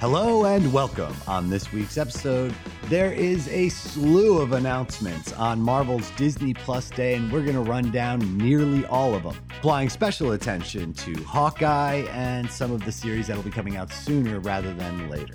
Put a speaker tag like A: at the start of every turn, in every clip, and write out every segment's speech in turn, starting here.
A: Hello and welcome. On this week's episode, there is a slew of announcements on Marvel's Disney Plus Day, and we're going to run down nearly all of them, applying special attention to Hawkeye and some of the series that'll be coming out sooner rather than later.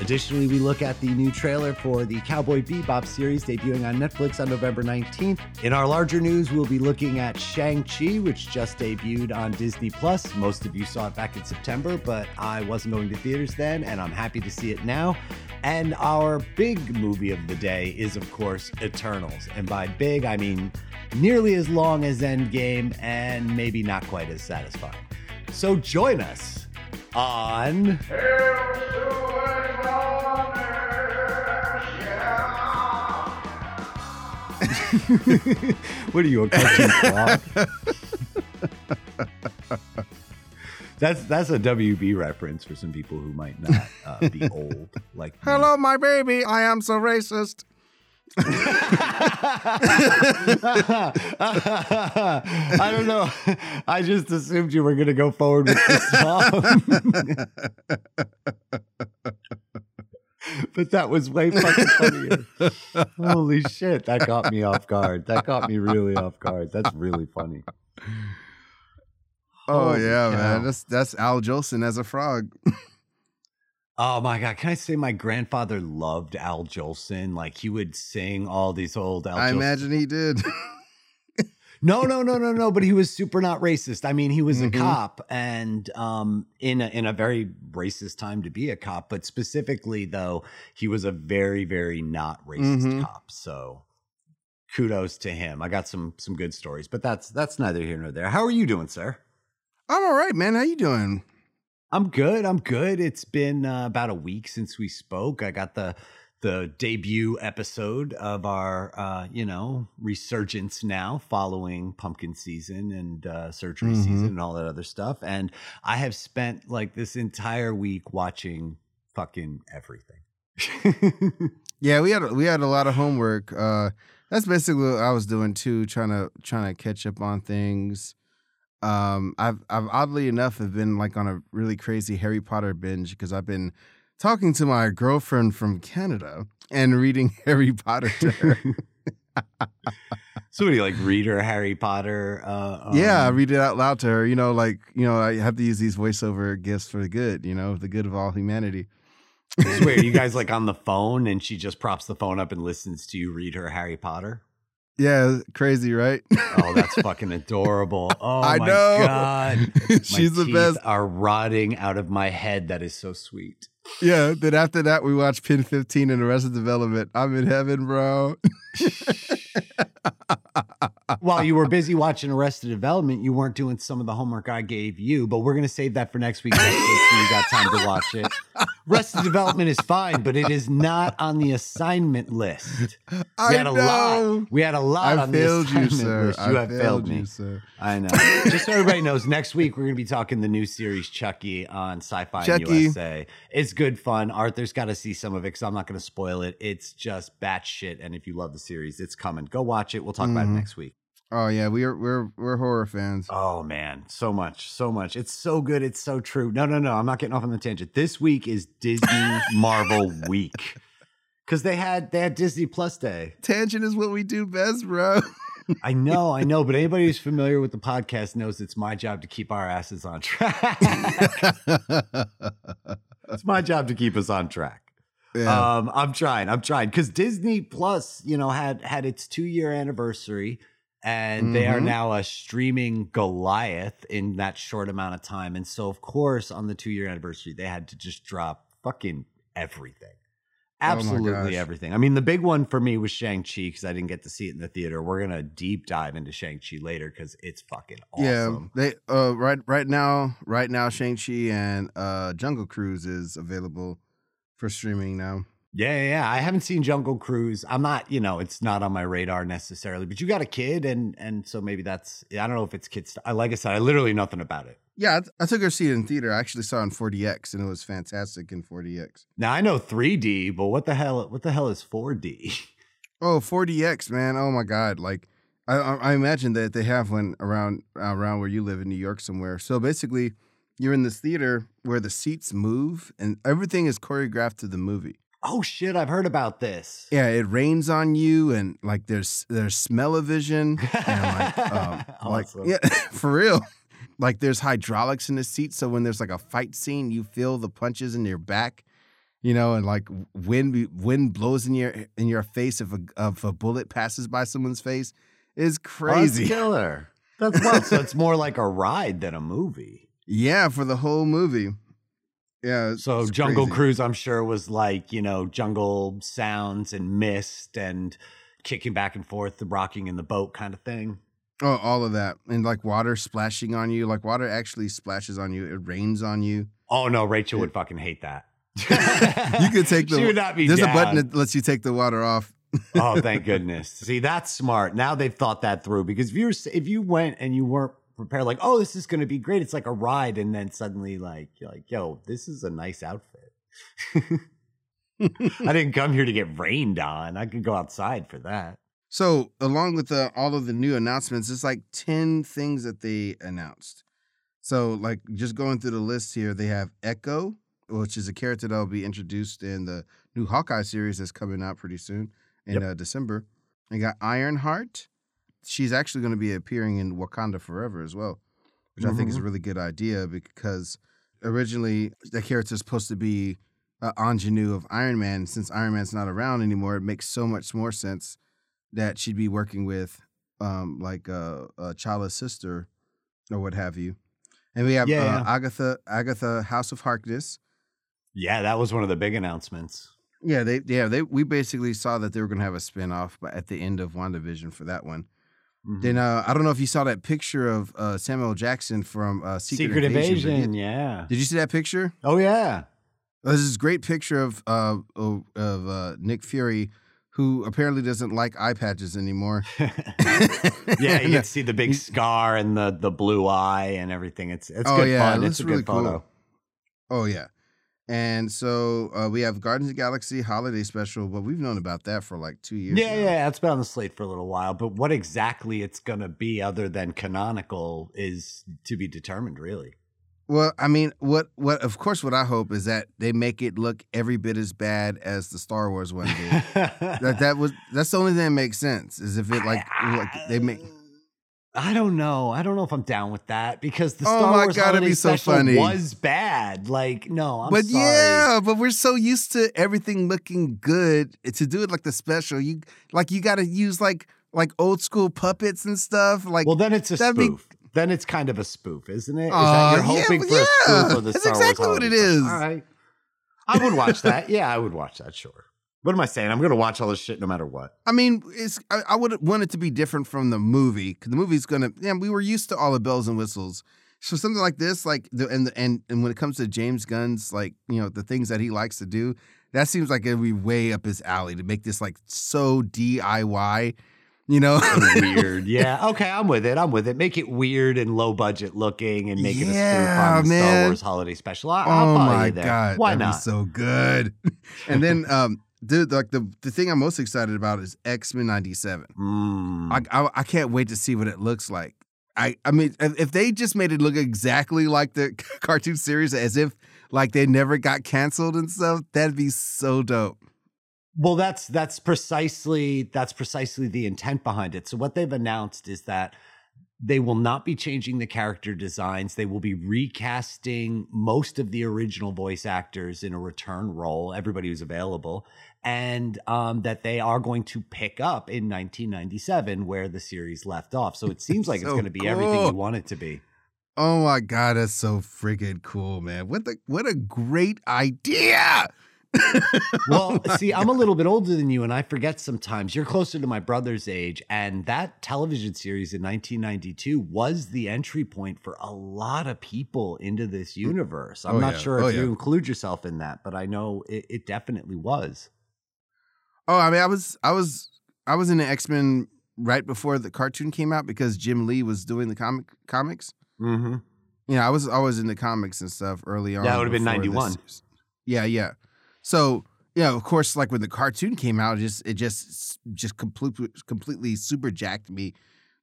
A: Additionally, we look at the new trailer for the Cowboy Bebop series debuting on Netflix on November 19th. In our larger news, we'll be looking at Shang-Chi, which just debuted on Disney Plus. Most of you saw it back in September, but I wasn't going to theaters then, and I'm happy to see it now. And our big movie of the day is, of course, Eternals. And by big, I mean nearly as long as Endgame and maybe not quite as satisfying. So join us on. what are you, a cartoon frog? that's that's a WB reference for some people who might not uh, be old. Like me.
B: Hello, my baby. I am so racist.
A: I don't know. I just assumed you were going to go forward with the song. but that was way fucking funnier. Holy shit, that got me off guard. That got me really off guard. That's really funny.
B: Oh yeah,
A: cow.
B: man. That's that's Al Jolson as a frog.
A: Oh my god! Can I say my grandfather loved Al Jolson? Like he would sing all these old Al.
B: I
A: Jolson-
B: imagine he did.
A: No, no, no, no, no. But he was super not racist. I mean, he was
B: Mhm.
A: a cop, and um, in a, in a very racist time to be a cop. But specifically, though, he was a very, very not racist
B: Mhm.
A: cop. So kudos to him. I got some some good stories, but that's that's neither here nor there. How are you doing, sir?
B: I'm all right, man. How you doing?
A: I'm good. I'm good. It's been uh, about a week since we spoke. I got the the debut episode of our uh, you know resurgence now following pumpkin season and uh, surgery
B: Mhm.
A: season and all that other stuff. And I have spent like this entire week watching fucking everything.
B: Yeah, we had we had a lot of homework. Uh, that's basically what I was doing too, trying to trying to catch up on things. Um, I've I've oddly enough have been like on a really crazy Harry Potter binge because I've been talking to my girlfriend from Canada and reading Harry Potter to her.
A: so what do you like read her Harry Potter? Uh,
B: yeah, I
A: um,
B: read it out loud to her. You know, like you know, I have to use these voiceover gifts for the good. You know, the good of all humanity.
A: I swear, you guys like on the phone and she just props the phone up and listens to you read her Harry Potter.
B: Yeah, crazy, right?
A: Oh, that's fucking adorable. Oh
B: I
A: my
B: know.
A: god. My
B: She's the
A: teeth
B: best.
A: Are rotting out of my head. That is so sweet.
B: Yeah. Then after that, we watched PEN15 and Arrested Development. I'm in heaven, bro.
A: While you were busy watching Arrested Development, you weren't doing some of the homework I gave you, but we're gonna save that for next week's episode so you got time to watch it. Arrested Development is fine, but it is not on the assignment list. We
B: I
A: had a
B: know.
A: lot. We had a lot
B: I
A: on the
B: failed you, sir.
A: list. You
B: I
A: have failed me.
B: you, sir.
A: I know. Just so everybody knows, next week we're going to be talking the new series Chucky on Sci-Fi
B: Chucky.
A: USA. It's good fun. Arthur's got to see some of it because I'm not going to spoil it. It's just batshit, and if you love the series, it's coming. Go watch it. We'll talk about it
B: Mhm.
A: next week.
B: Oh yeah, we are we're we're horror fans.
A: Oh man, so much, so much. It's so good. It's so true. No, no, no. I'm not getting off on the tangent. This week is Disney Marvel week because they had they had Disney Plus Day.
B: Tangent is what we do best, bro.
A: I know, I know, but anybody who's familiar with the podcast knows it's my job to keep our asses on track. it's my job to keep us on track.
B: yeah.
A: Um, I'm trying, I'm trying because Disney Plus, you know, had had its two year anniversary, and they are
B: Mhm.
A: now a streaming Goliath in that short amount of time. And so, of course, on the two year anniversary, they had to just drop fucking everything.
B: Oh
A: Absolutely
B: gosh.
A: everything. I mean, the big one for me was Shang-Chi because I didn't get to see it in the theater. We're going to deep dive into Shang-Chi later because it's fucking awesome.
B: Yeah, they uh right right now right now Shang Chi and uh Jungle Cruise is available for streaming now.
A: Yeah, yeah, yeah. I haven't seen Jungle Cruise. I'm not, you know, it's not on my radar necessarily. But you got a kid, and and so maybe that's. I don't know if it's kids. I like I said, I literally nothing about it.
B: Yeah, I, th- I took her see it in theater. I actually saw it in 4DX, and it was fantastic in 4DX.
A: Now I know 3D, but what the hell? What the hell is 4D?
B: Oh, 4DX, man! Oh my God! Like, I, I I imagine that they have one around around where you live in New York somewhere. So basically, you're in this theater where the seats move and everything is choreographed to the movie.
A: Oh shit, I've heard about this.
B: Yeah, it rains on you and like there's there's smell-o-vision and like um, like yeah, for real. Like there's hydraulics in the seat so when there's like a fight scene, you feel the punches in your back. You know, and like wind wind blows in your in your face if a if a bullet passes by someone's face is
A: Oh, that's
B: crazy.
A: killer. That's wild. so it's more like a ride than a movie.
B: yeah, for the whole movie. Yeah.
A: So Jungle
B: crazy.
A: Cruise, I'm sure, was like, you know, jungle sounds and mist and kicking back and forth, the rocking in the boat kind of thing.
B: Oh, all of that. And like water splashing on you. Like water actually splashes on you. It rains on you.
A: Oh no, Rachel would fucking hate that.
B: You could take the
A: She would not be
B: There's a button that lets you take the water off.
A: oh, thank goodness. See, that's smart. Now they've thought that through because if you were, if you went and you weren't prepared, like, oh, this is going to be great. It's like a ride, and then suddenly, like, you're like, yo, this is a nice outfit. I didn't come here to get rained on. I could go outside for that.
B: So, along with the, all of the new announcements, it's like 10 things that they announced. So, like, just going through the list here, they have Echo, which is a character that'll be introduced in the new Hawkeye series that's coming out pretty soon in
A: Yep.
B: uh, December. They got Ironheart. She's actually going to be appearing in Wakanda Forever as well, which I think is a really good idea because originally that character is supposed to be uh, ingenue of Iron Man. Since Iron Man's not around anymore, it makes so much more sense that she'd be working with um like a, uh Chala's sister or what have you. And we have
A: Yeah,
B: uh,
A: yeah.
B: Agatha Agatha House of Harkness.
A: Yeah, that was one of the big announcements.
B: Yeah, they yeah, they we basically saw that they were going to have a spin-off but at the end of WandaVision for that one.
A: Mhm.
B: Then uh I don't know if you saw that picture of uh Samuel Jackson from uh Secret,
A: Secret
B: Invasion.
A: Invasion, yeah.
B: Did you see that picture?
A: Oh yeah.
B: There's this great picture of uh of, uh Nick Fury who apparently doesn't like eye patches anymore.
A: yeah, you can see the big scar and the the blue eye and everything. It's it's
B: Oh,
A: good
B: yeah,
A: fun. It's a
B: really
A: good photo.
B: cool. Oh yeah. And so uh, we have Guardians of the Galaxy holiday special, but we've known about that for like two years.
A: Yeah,
B: now.
A: yeah, it's been on the slate for a little while, but what exactly it's going to be other than canonical is to be determined, really.
B: Well, I mean, what what of course what I hope is that they make it look every bit as bad as the Star Wars one did. that that was that's the only thing that makes sense is if it like, like they make
A: I don't know. I don't know if I'm down with that because the
B: Oh
A: Star
B: my
A: Wars
B: God,
A: holiday
B: so
A: special
B: funny.
A: was bad. Like, no, I'm
B: but
A: sorry.
B: yeah, but we're so used to everything looking good to do it like the special. You like you got to use like like old school puppets and stuff. Like
A: Well, then it's a
B: That'd be-
A: spoof. Then it's kind of a spoof, isn't it? Is that you're hoping
B: but
A: for a spoof of the
B: that's
A: Star
B: exactly
A: Wars
B: what it
A: special.
B: is.
A: All right. I would watch that. Yeah, I would watch that, sure. What am I saying? I'm going to watch all this shit no matter what.
B: I mean, it's I, I would want it to be different from the movie because the movie's gonna. Yeah, we were used to all the bells and whistles. So something like this, like the and and and when it comes to James Gunn's, like you know the things that he likes to do, that seems like it'd be way up his alley to make this like so DIY. You know,
A: weird. Yeah. Okay, I'm with it. I'm with it. Make it weird and low budget looking and make it a spoof
B: Yeah,
A: on the Star. Wars holiday special. I, I'll
B: oh
A: follow
B: my
A: you there.
B: god,
A: Why
B: that'd
A: not?
B: Be so good. and then, um, dude, like the the thing I'm most excited about is X Men '97.
A: Mm.
B: I, I I can't wait to see what it looks like. I I mean, if, if they just made it look exactly like the cartoon series, as if like they never got canceled and stuff, that'd be so dope.
A: Well, that's that's precisely that's precisely the intent behind it. So what they've announced is that they will not be changing the character designs. They will be recasting most of the original voice actors in a return role, everybody who's available, and um, that they are going to pick up in 1997 where the series left off. So it seems like it's going to be everything
B: cool.
A: you want it to be.
B: Oh my god, that's so freaking cool, man! What the what a great idea!
A: well, see, I'm a little bit older than you, and I forget sometimes. You're closer to my brother's age, and that television series in 1992 was the entry point for a lot of people into this universe. I'm
B: Oh,
A: not
B: yeah.
A: sure if
B: Oh,
A: you
B: yeah.
A: include yourself in that, but I know it, it definitely was.
B: Oh, I mean, I was I was I was in the X Men right before the cartoon came out because Jim Lee was doing the comic comics.
A: Mm-hmm.
B: Know, I was always in the comics and stuff early on.
A: That would've been 91.
B: Yeah, yeah. So yeah, of course, like when the cartoon came out, it just it just just completely completely super jacked me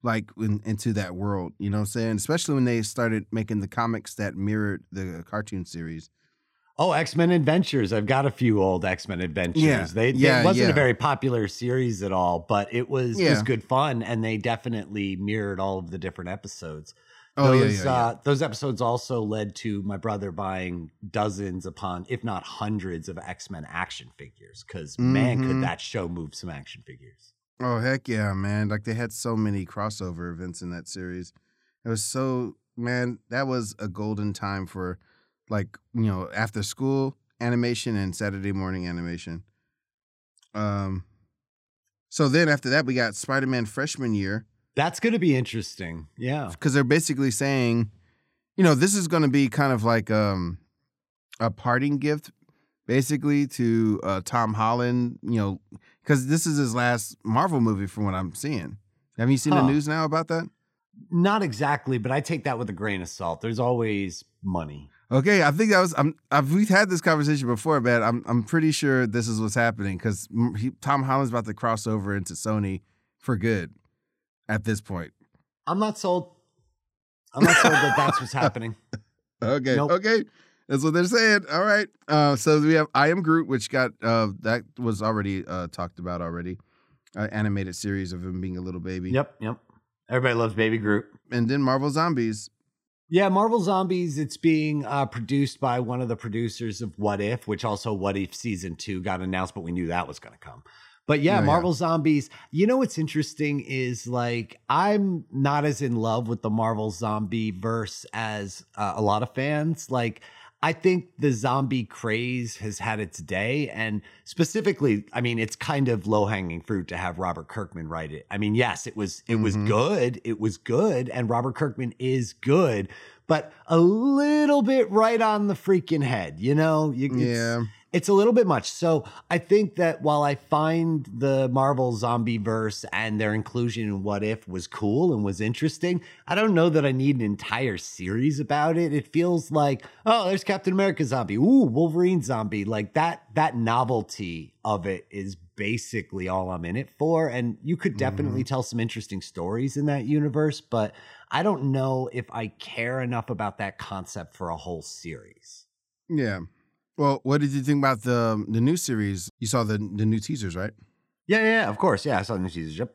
B: like in, into that world. You know what I'm saying? Especially when they started making the comics that mirrored the cartoon series.
A: Oh, X Men Adventures. I've got a few old X Men Adventures.
B: Yeah,
A: They,
B: yeah,
A: it wasn't
B: yeah.
A: a very popular series at all, but it was it was good fun, and they definitely mirrored all of the different episodes.
B: Oh yeah,
A: those,
B: yeah, yeah.
A: Uh, those episodes also led to my brother buying dozens upon, if not hundreds, of X Men action figures. Because man,
B: Mhm.
A: could that show move some action figures?
B: Oh heck yeah, man! Like they had so many crossover events in that series. It was so man, that was a golden time for like, you know, after school animation and Saturday morning animation. Um so then after that we got Spider-Man freshman year
A: That's going to be interesting. Yeah.
B: because they're basically saying, you know, this is going to be kind of like um a parting gift basically to uh Tom Holland, you know, cuz this is his last Marvel movie from what I'm seeing. Have you seen
A: Huh.
B: the news now about that?
A: Not exactly, but I take that with a grain of salt. There's always money.
B: Okay, I think that was I'm I've we've had this conversation before, but I'm I'm pretty sure this is what's happening cuz Tom Holland's about to cross over into Sony for good at this point.
A: I'm not sold. I'm not sold that that's what's happening.
B: Okay.
A: Nope.
B: Okay. That's what they're saying. All right. Uh, so we have I Am Groot, which got uh, that was already uh, talked about already. Uh, animated series of him being a little baby.
A: Yep, yep. Everybody loves Baby Groot.
B: And then Marvel Zombies.
A: Yeah, Marvel Zombies. It's being uh, produced by one of the producers of What If, which also What If season two got announced, but we knew that was going to come. But yeah,
B: Yeah, yeah.
A: Marvel Zombies. You know what's interesting is like I'm not as in love with the Marvel Zombie verse as uh, a lot of fans. Like I think the zombie craze has had its day, and specifically, I mean, it's kind of low hanging fruit to have Robert Kirkman write it. I mean, yes, it was it was
B: Mhm.
A: good, it was good, and Robert Kirkman is good, but a little bit right on the freaking head, you know? You,
B: Yeah.
A: It's a little bit much. So I think that while I find the Marvel zombie verse and their inclusion in What If was cool and was interesting, I don't know that I need an entire series about it. It feels like, oh, there's Captain America zombie, ooh, Wolverine zombie. Like that that novelty of it is basically all I'm in it for. And you could definitely mm-hmm. tell some interesting stories in that universe, but I don't know if I care enough about that concept for a whole series.
B: Yeah. Well, what did you think about the the new series? You saw the the new teasers, right?
A: Yeah, yeah, of course. Yeah, I saw the new teasers. Yep.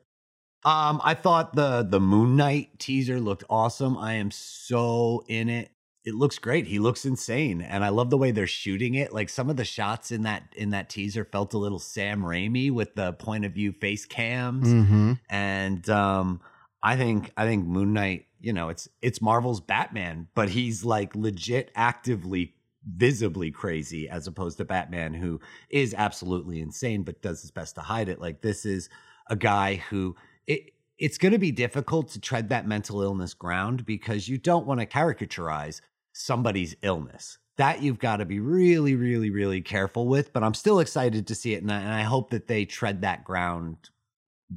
A: Um, I thought the the Moon Knight teaser looked awesome. I am so in it. It looks great. He looks insane, and I love the way they're shooting it. Like some of the shots in that in that teaser felt a little Sam Raimi with the point of view face cams,
B: Mm-hmm.
A: and um, I think I think Moon Knight. You know, it's it's Marvel's Batman, but he's like legit, actively, visibly crazy, as opposed to Batman, who is absolutely insane but does his best to hide it. Like this is a guy who it it's going to be difficult to tread that mental illness ground because you don't want to caricaturize somebody's illness. That you've got to be really, really, really careful with. But I'm still excited to see it, and I, and I hope that they tread that ground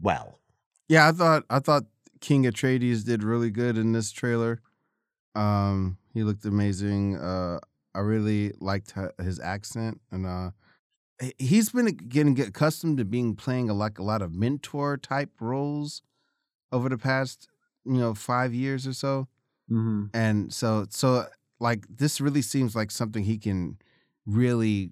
A: well.
B: Yeah, I thought I thought King Atreides did really good in this trailer. Um, he looked amazing. Uh, I really liked his accent, and uh, he- he's been getting accustomed to being playing a, like a lot of mentor type roles over the past you know five years or so.
A: Mm-hmm.
B: and so so like this really seems like something he can really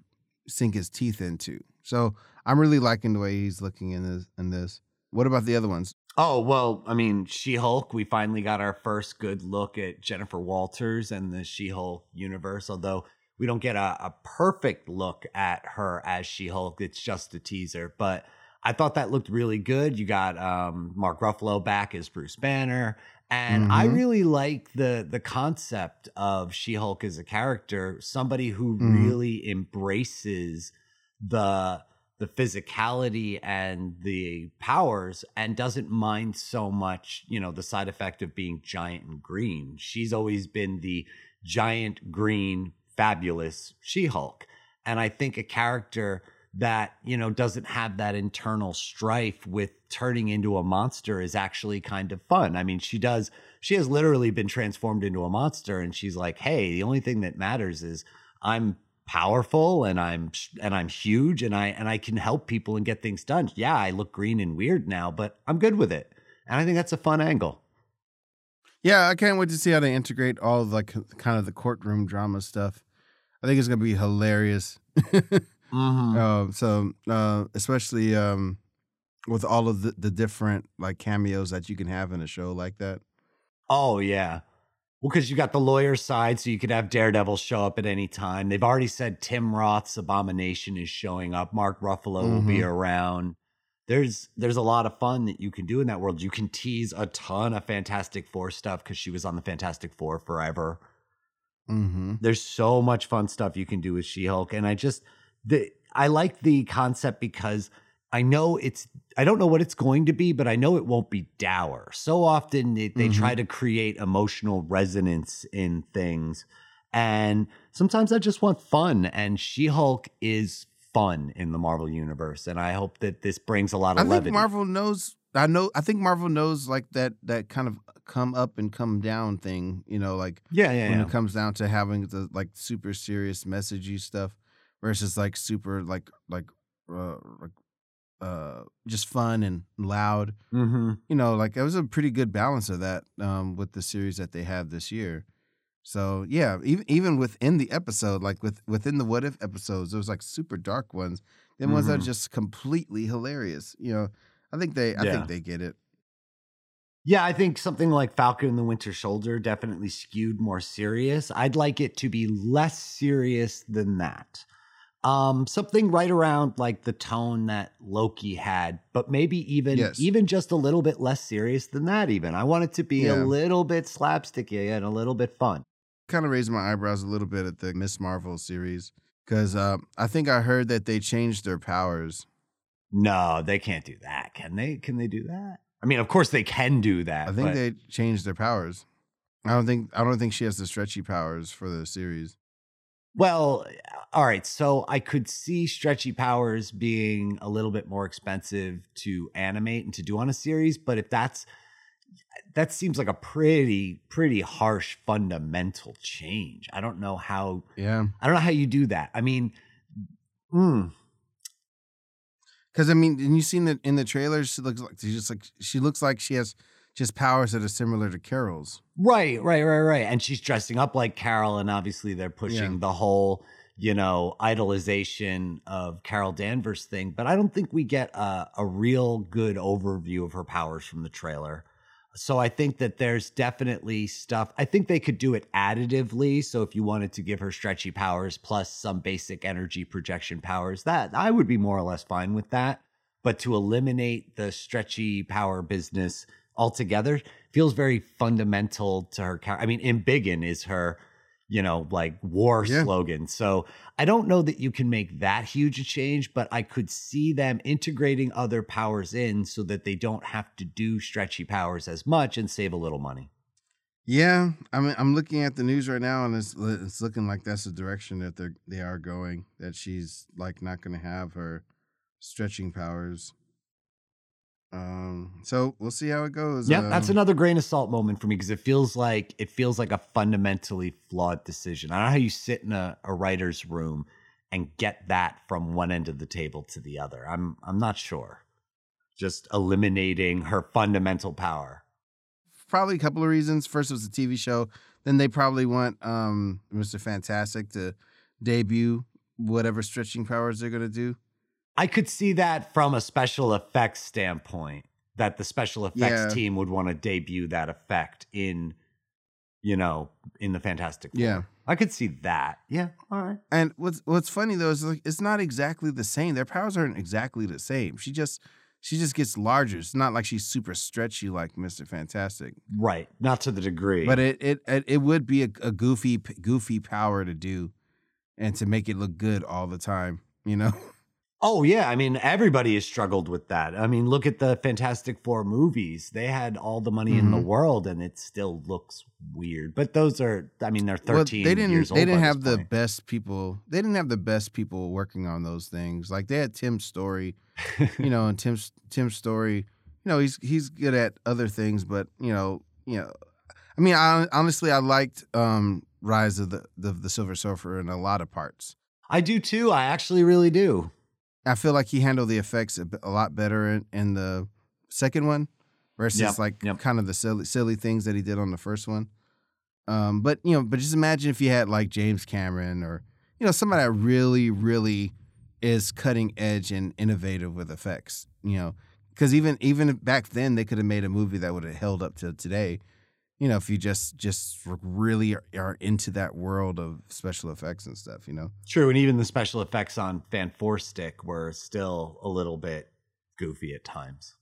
B: sink his teeth into so i'm really liking the way he's looking in this in this what about the other ones
A: Oh, well, I mean, She Hulk, we finally got our first good look at Jennifer Walters and the She Hulk universe, although we don't get a, a perfect look at her as She Hulk. It's just a teaser. But I thought that looked really good. You got um, Mark Ruffalo back as Bruce Banner. And I
B: Mhm.
A: really like the the concept of She Hulk as a character, somebody who
B: Mhm.
A: really embraces the the physicality and the powers and doesn't mind so much, you know, the side effect of being giant and green. She's always been the giant green fabulous She-Hulk. And I think a character that, you know, doesn't have that internal strife with turning into a monster is actually kind of fun. I mean, she does she has literally been transformed into a monster and she's like, "Hey, the only thing that matters is I'm powerful and I'm and I'm huge and I and I can help people and get things done. Yeah, I look green and weird now, but I'm good with it. And I think that's a fun angle.
B: Yeah, I can't wait to see how they integrate all of like kind of the courtroom drama stuff. I think it's gonna be hilarious.
A: Mm-hmm.
B: Uh, so uh, especially um, with all of the, the different like cameos that you can have in a show like that.
A: Oh yeah. Well, because you got the lawyer side, so you could have Daredevil show up at any time. They've already said Tim Roth's Abomination is showing up. Mark Ruffalo will be
B: Mhm.
A: around. There's there's a lot of fun that you can do in that world. You can tease a ton of Fantastic Four stuff because she was on the Fantastic Four forever.
B: Mm-hmm.
A: There's so much fun stuff you can do with She-Hulk, and I just the I like the concept because I know it's I don't know what it's going to be, but I know it won't be dour. So often they, they
B: Mhm.
A: try to create emotional resonance in things, and sometimes I just want fun. And She-Hulk is fun in the Marvel universe, and I hope that this brings a lot of
B: I
A: of
B: think. Marvel knows. I know. I think Marvel knows like that that kind of come up and come down thing. You know, like
A: yeah, yeah,
B: when
A: yeah.
B: it comes down to having the like super serious messagey stuff versus like super like like uh like uh just fun and loud
A: hmm
B: you know like it was a pretty good balance of that um with the series that they have this year so yeah even even within the episode like with within the what if episodes there was like super dark ones then ones that are
A: Mhm.
B: just completely hilarious you know i think they i
A: Yeah.
B: think they get it
A: Yeah, I think something like Falcon and the Winter Soldier definitely skewed more serious. I'd like it to be less serious than that. Um, something right around like the tone that Loki had, but maybe even
B: Yes.
A: even just a little bit less serious than that. Even I want it to be
B: Yeah.
A: a little bit slapsticky and a little bit fun.
B: kind of raised my eyebrows a little bit at the Miss Marvel series because uh, I think I heard that they changed their powers.
A: No, they can't do that. Can they? Can they do that? I mean, of course they can do that.
B: I think
A: but-
B: they changed their powers. I don't think I don't think she has the stretchy powers for the series.
A: Well, all right. So I could see stretchy powers being a little bit more expensive to animate and to do on a series, but if that's that seems like a pretty pretty harsh fundamental change. I don't know how
B: Yeah,
A: I don't know how you do that. I mean, mm,
B: because I mean, and you seen that in the trailers, she looks like she just like she looks like she has just powers that are similar to Carol's.
A: right, right, right, right. And she's dressing up like Carol, and obviously they're pushing
B: Yeah.
A: the whole you know idolization of Carol Danvers thing. But I don't think we get a, a real good overview of her powers from the trailer. So I think that there's definitely stuff. I think they could do it additively. So if you wanted to give her stretchy powers plus some basic energy projection powers, that I would be more or less fine with that. But to eliminate the stretchy power business altogether feels very fundamental to her character. I mean, Embiggen is her, you know, like war
B: Yeah.
A: slogan. So I don't know that you can make that huge a change, but I could see them integrating other powers in so that they don't have to do stretchy powers as much and save a little money.
B: Yeah, I mean, I'm looking at the news right now, and it's it's looking like that's the direction that they're they are going. That she's like not going to have her stretching powers. Um, so we'll see how it goes.
A: Yeah, that's
B: Um,
A: another grain of salt moment for me because it feels like it feels like a fundamentally flawed decision. I don't know how you sit in a, a writer's room and get that from one end of the table to the other. I'm I'm not sure. Just eliminating her fundamental power.
B: probably a couple of reasons. First, it was a TV show. Then they probably want um, Mr. Fantastic to debut whatever stretching powers they're going to do.
A: I could see that from a special effects standpoint, that the special effects
B: Yeah.
A: team would want to debut that effect in, you know, in the Fantastic Four.
B: Yeah.
A: I could see that. Yeah. All right.
B: And what's what's funny though is like it's not exactly the same. Their powers aren't exactly the same. She just she just gets larger. It's not like she's super stretchy like Mr. Fantastic.
A: Right. Not to the degree.
B: But it it it, it would be a, a goofy goofy power to do, and to make it look good all the time. You know.
A: Oh yeah, I mean everybody has struggled with that. I mean, look at the Fantastic Four movies. They had all the money in the
B: Mhm.
A: world and it still looks weird. But those are I mean, they're 13
B: Well, they didn't.
A: years old.
B: They didn't have the
A: point.
B: best people. They didn't have the best people working on those things. Like they had Tim Story, you know, and Tim's Tim Story. You know, he's he's good at other things, but you know, you know, I mean, I, honestly, I liked um, Rise of the, the the Silver Surfer in a lot of parts.
A: I do too. I actually really do.
B: I feel like he handled the effects a, a lot better in, in the second one versus
A: Yep,
B: like
A: yep.
B: kind of the silly silly things that he did on the first one. Um, but you know, but just imagine if you had like James Cameron or you know somebody that really, really is cutting edge and innovative with effects. You know, because even even back then they could have made a movie that would have held up to today. You know, if you just just really are, are into that world of special effects and stuff. You know.
A: True, and even the special effects on Fant4stic were still a little bit goofy at times.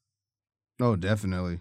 B: Oh, definitely,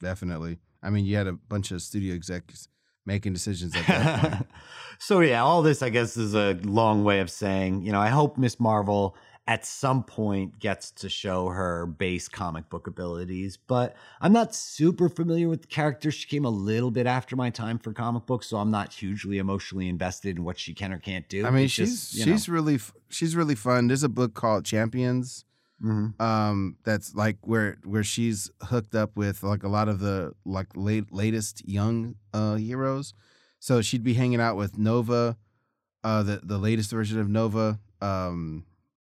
B: definitely. I mean, you had a bunch of studio execs making decisions at that point.
A: so yeah, all this I guess is a long way of saying, you know, I hope Miss Marvel at some point gets to show her base comic book abilities, but I'm not super familiar with the character. She came a little bit after my time for comic books, so I'm not hugely emotionally invested in what she can or can't do.
B: I mean,
A: It's
B: she's
A: just, you know.
B: she's really she's really fun. There's a book called Champions.
A: Mhm.
B: um that's like where where she's hooked up with like a lot of the like late latest young uh heroes so she'd be hanging out with nova uh the the latest version of nova um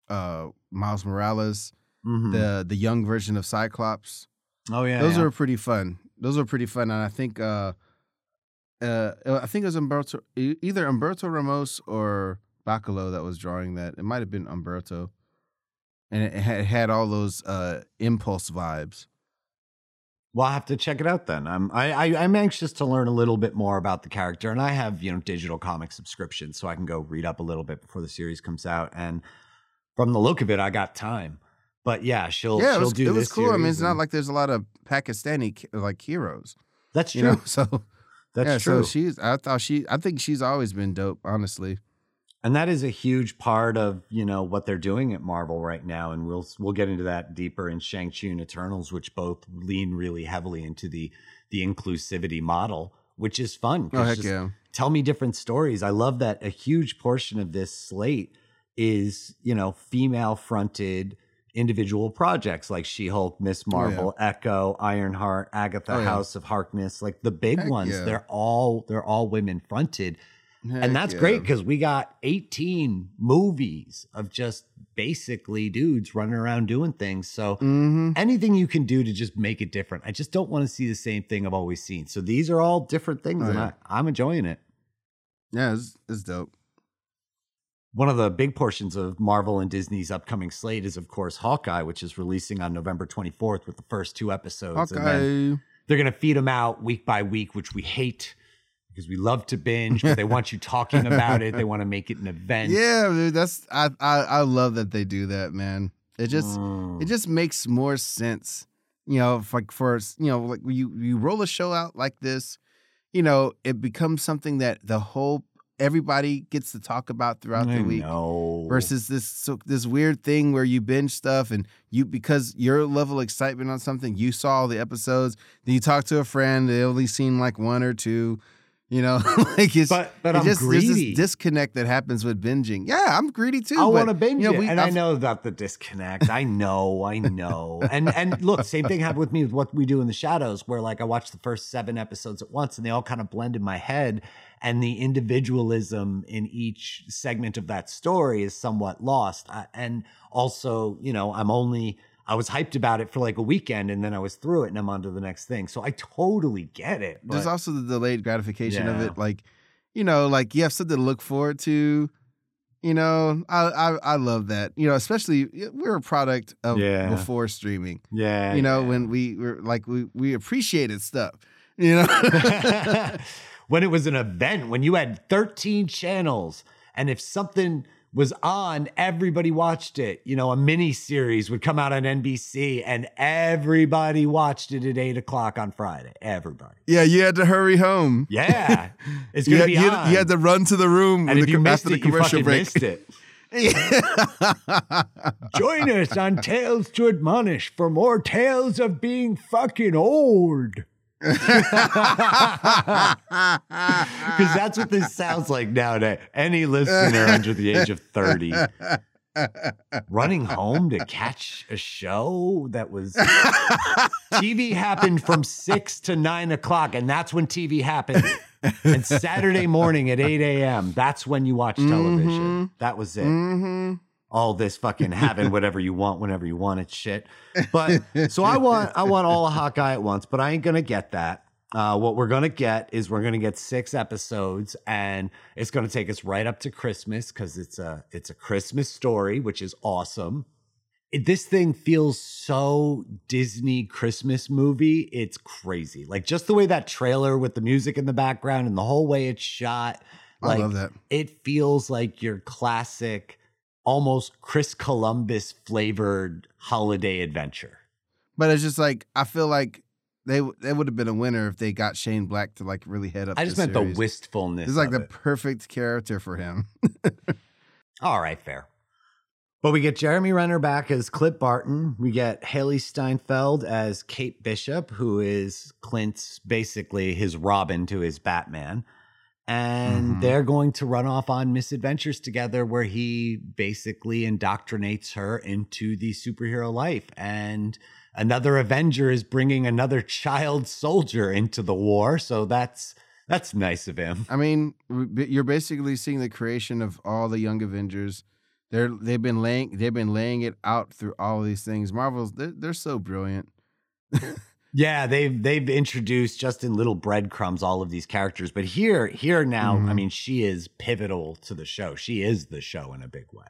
B: uh miles morales
A: Mhm.
B: the the young version of cyclops
A: oh yeah,
B: those
A: yeah.
B: were pretty fun those were pretty fun and i think uh uh i think it was Humberto either Humberto Ramos or Bachalo that was drawing that it might have been Humberto and it had, it had all those uh impulse vibes
A: Well, I'll have to check it out then. I'm I, I I'm anxious to learn a little bit more about the character, and I have you know digital comic subscriptions, so I can go read up a little bit before the series comes out. And from the look of it, I got time. But yeah, she'll
B: yeah, it
A: she'll
B: was,
A: do
B: it was cool. I mean, it's not like there's a lot of Pakistani like heroes,
A: that's
B: you
A: true.
B: know. So
A: That's
B: yeah,
A: true.
B: so she's. I thought she. I think she's always been dope. Honestly,
A: and that is a huge part of you know what they're doing at Marvel right now, and we'll we'll get into that deeper in Shang Chi and Eternals, which both lean really heavily into the the inclusivity model, which is fun.
B: oh heck yeah.
A: tell me different stories. I love that a huge portion of this slate is, you know, female fronted individual projects like She-Hulk, Miss Marvel, Echo, Ironheart, Agatha,
B: Oh, yeah.
A: House of Harkness, like the big
B: Heck
A: ones.
B: yeah.
A: They're all they're all women fronted.
B: Heck
A: and that's
B: yeah.
A: great because we got 18 movies of just basically dudes running around doing things. So
B: Mhm.
A: anything you can do to just make it different. I just don't want to see the same thing I've always seen. So these are all different things
B: Oh,
A: and
B: yeah.
A: I, I'm enjoying it.
B: Yeah, it's, it's dope.
A: One of the big portions of Marvel and Disney's upcoming slate is, of course, Hawkeye, which is releasing on November 24th with the first two episodes. And then
B: Hawkeye.
A: they're going to feed them out week by week, which we hate because we love to binge, but they want you talking about it. They want to make it an event.
B: Yeah, dude, that's I, I I love that they do that, man. It just
A: Mm.
B: it just makes more sense, you know, like for you know, like you you roll a show out like this, you know, it becomes something that the whole everybody gets to talk about throughout
A: I
B: the week.
A: know.
B: versus this so this weird thing where you binge stuff and you because your level of excitement on something you saw all the episodes then you talk to a friend they only seen like one or two you know like it's
A: But- but
B: it
A: I'm
B: just there's
A: greedy.
B: this disconnect that happens with binging yeah i'm greedy too
A: I want to binge
B: you know,
A: it,
B: we-
A: and I
B: I've-
A: know about the disconnect. I know, I know. And and look, same thing happened with me with what we do in the shadows, where like I watched the first seven episodes at once, and they all kind of blend in my head, and the individualism in each segment of that story is somewhat lost. I, and also, you know, I'm only. I was hyped about it for like a weekend and then I was through it and I'm on to the next thing. So I totally get it.
B: there's also the delayed gratification of it like you know like you have something to look forward to you know I, I i love that you know especially we're a product of
A: Yeah.
B: before streaming
A: yeah.
B: you know
A: yeah.
B: when we were like we we appreciated stuff you know
A: when it was an event, when you had 13 channels, and if something was on, everybody watched it. You know, a mini series would come out on NBC, and everybody watched it at eight o'clock on Friday. Everybody.
B: yeah you had to hurry home
A: Yeah, it's
B: you
A: gonna be
B: you,
A: on.
B: had, you had to run to the room
A: and
B: when
A: if
B: the
A: you missed
B: after the
A: it, you
B: commercial
A: fucking
B: break
A: missed it. Join us on Tales to Admonish for more tales of being fucking old. Because that's what this sounds like nowadays. Any listener under the age of 30 running home to catch a show that was TV happened from six to nine o'clock, and that's when TV happened. And Saturday morning at 8 a.m., that's when you watch television.
B: Mhm.
A: That was it.
B: hmm
A: all this fucking having whatever you want whenever you want it shit. But so I want I want all of Hawkeye at once, but I ain't gonna get that. Uh, what we're gonna get is we're gonna get six episodes, and it's gonna take us right up to Christmas because it's a it's a Christmas story, which is awesome. It, this thing feels so Disney Christmas movie. It's crazy. Like just the way that trailer with the music in the background and the whole way it's shot. Like,
B: I love that.
A: It feels like your classic, almost Chris Columbus flavored holiday adventure.
B: But it's just like I feel like they they would have been a winner if they got Shane Black to like really head up.
A: I just meant
B: series.
A: the wistfulness.
B: It's like the
A: it.
B: perfect character for him.
A: All right, fair. But we get Jeremy Renner back as Clint Barton. We get Hailee Steinfeld as Kate Bishop, who is Clint's basically his Robin to his Batman. And
B: Mhm.
A: they're going to run off on misadventures together where he basically indoctrinates her into the superhero life. And another Avenger is bringing another child soldier into the war. So that's that's nice of him.
B: I mean, you're basically seeing the creation of all the young Avengers. They're they've been laying they've been laying it out through all these things. Marvel's they're, they're so brilliant.
A: Yeah, they've they've introduced just in little breadcrumbs all of these characters, but here here now, I
B: Mhm.
A: mean, she is pivotal to the show. She is the show in a big way,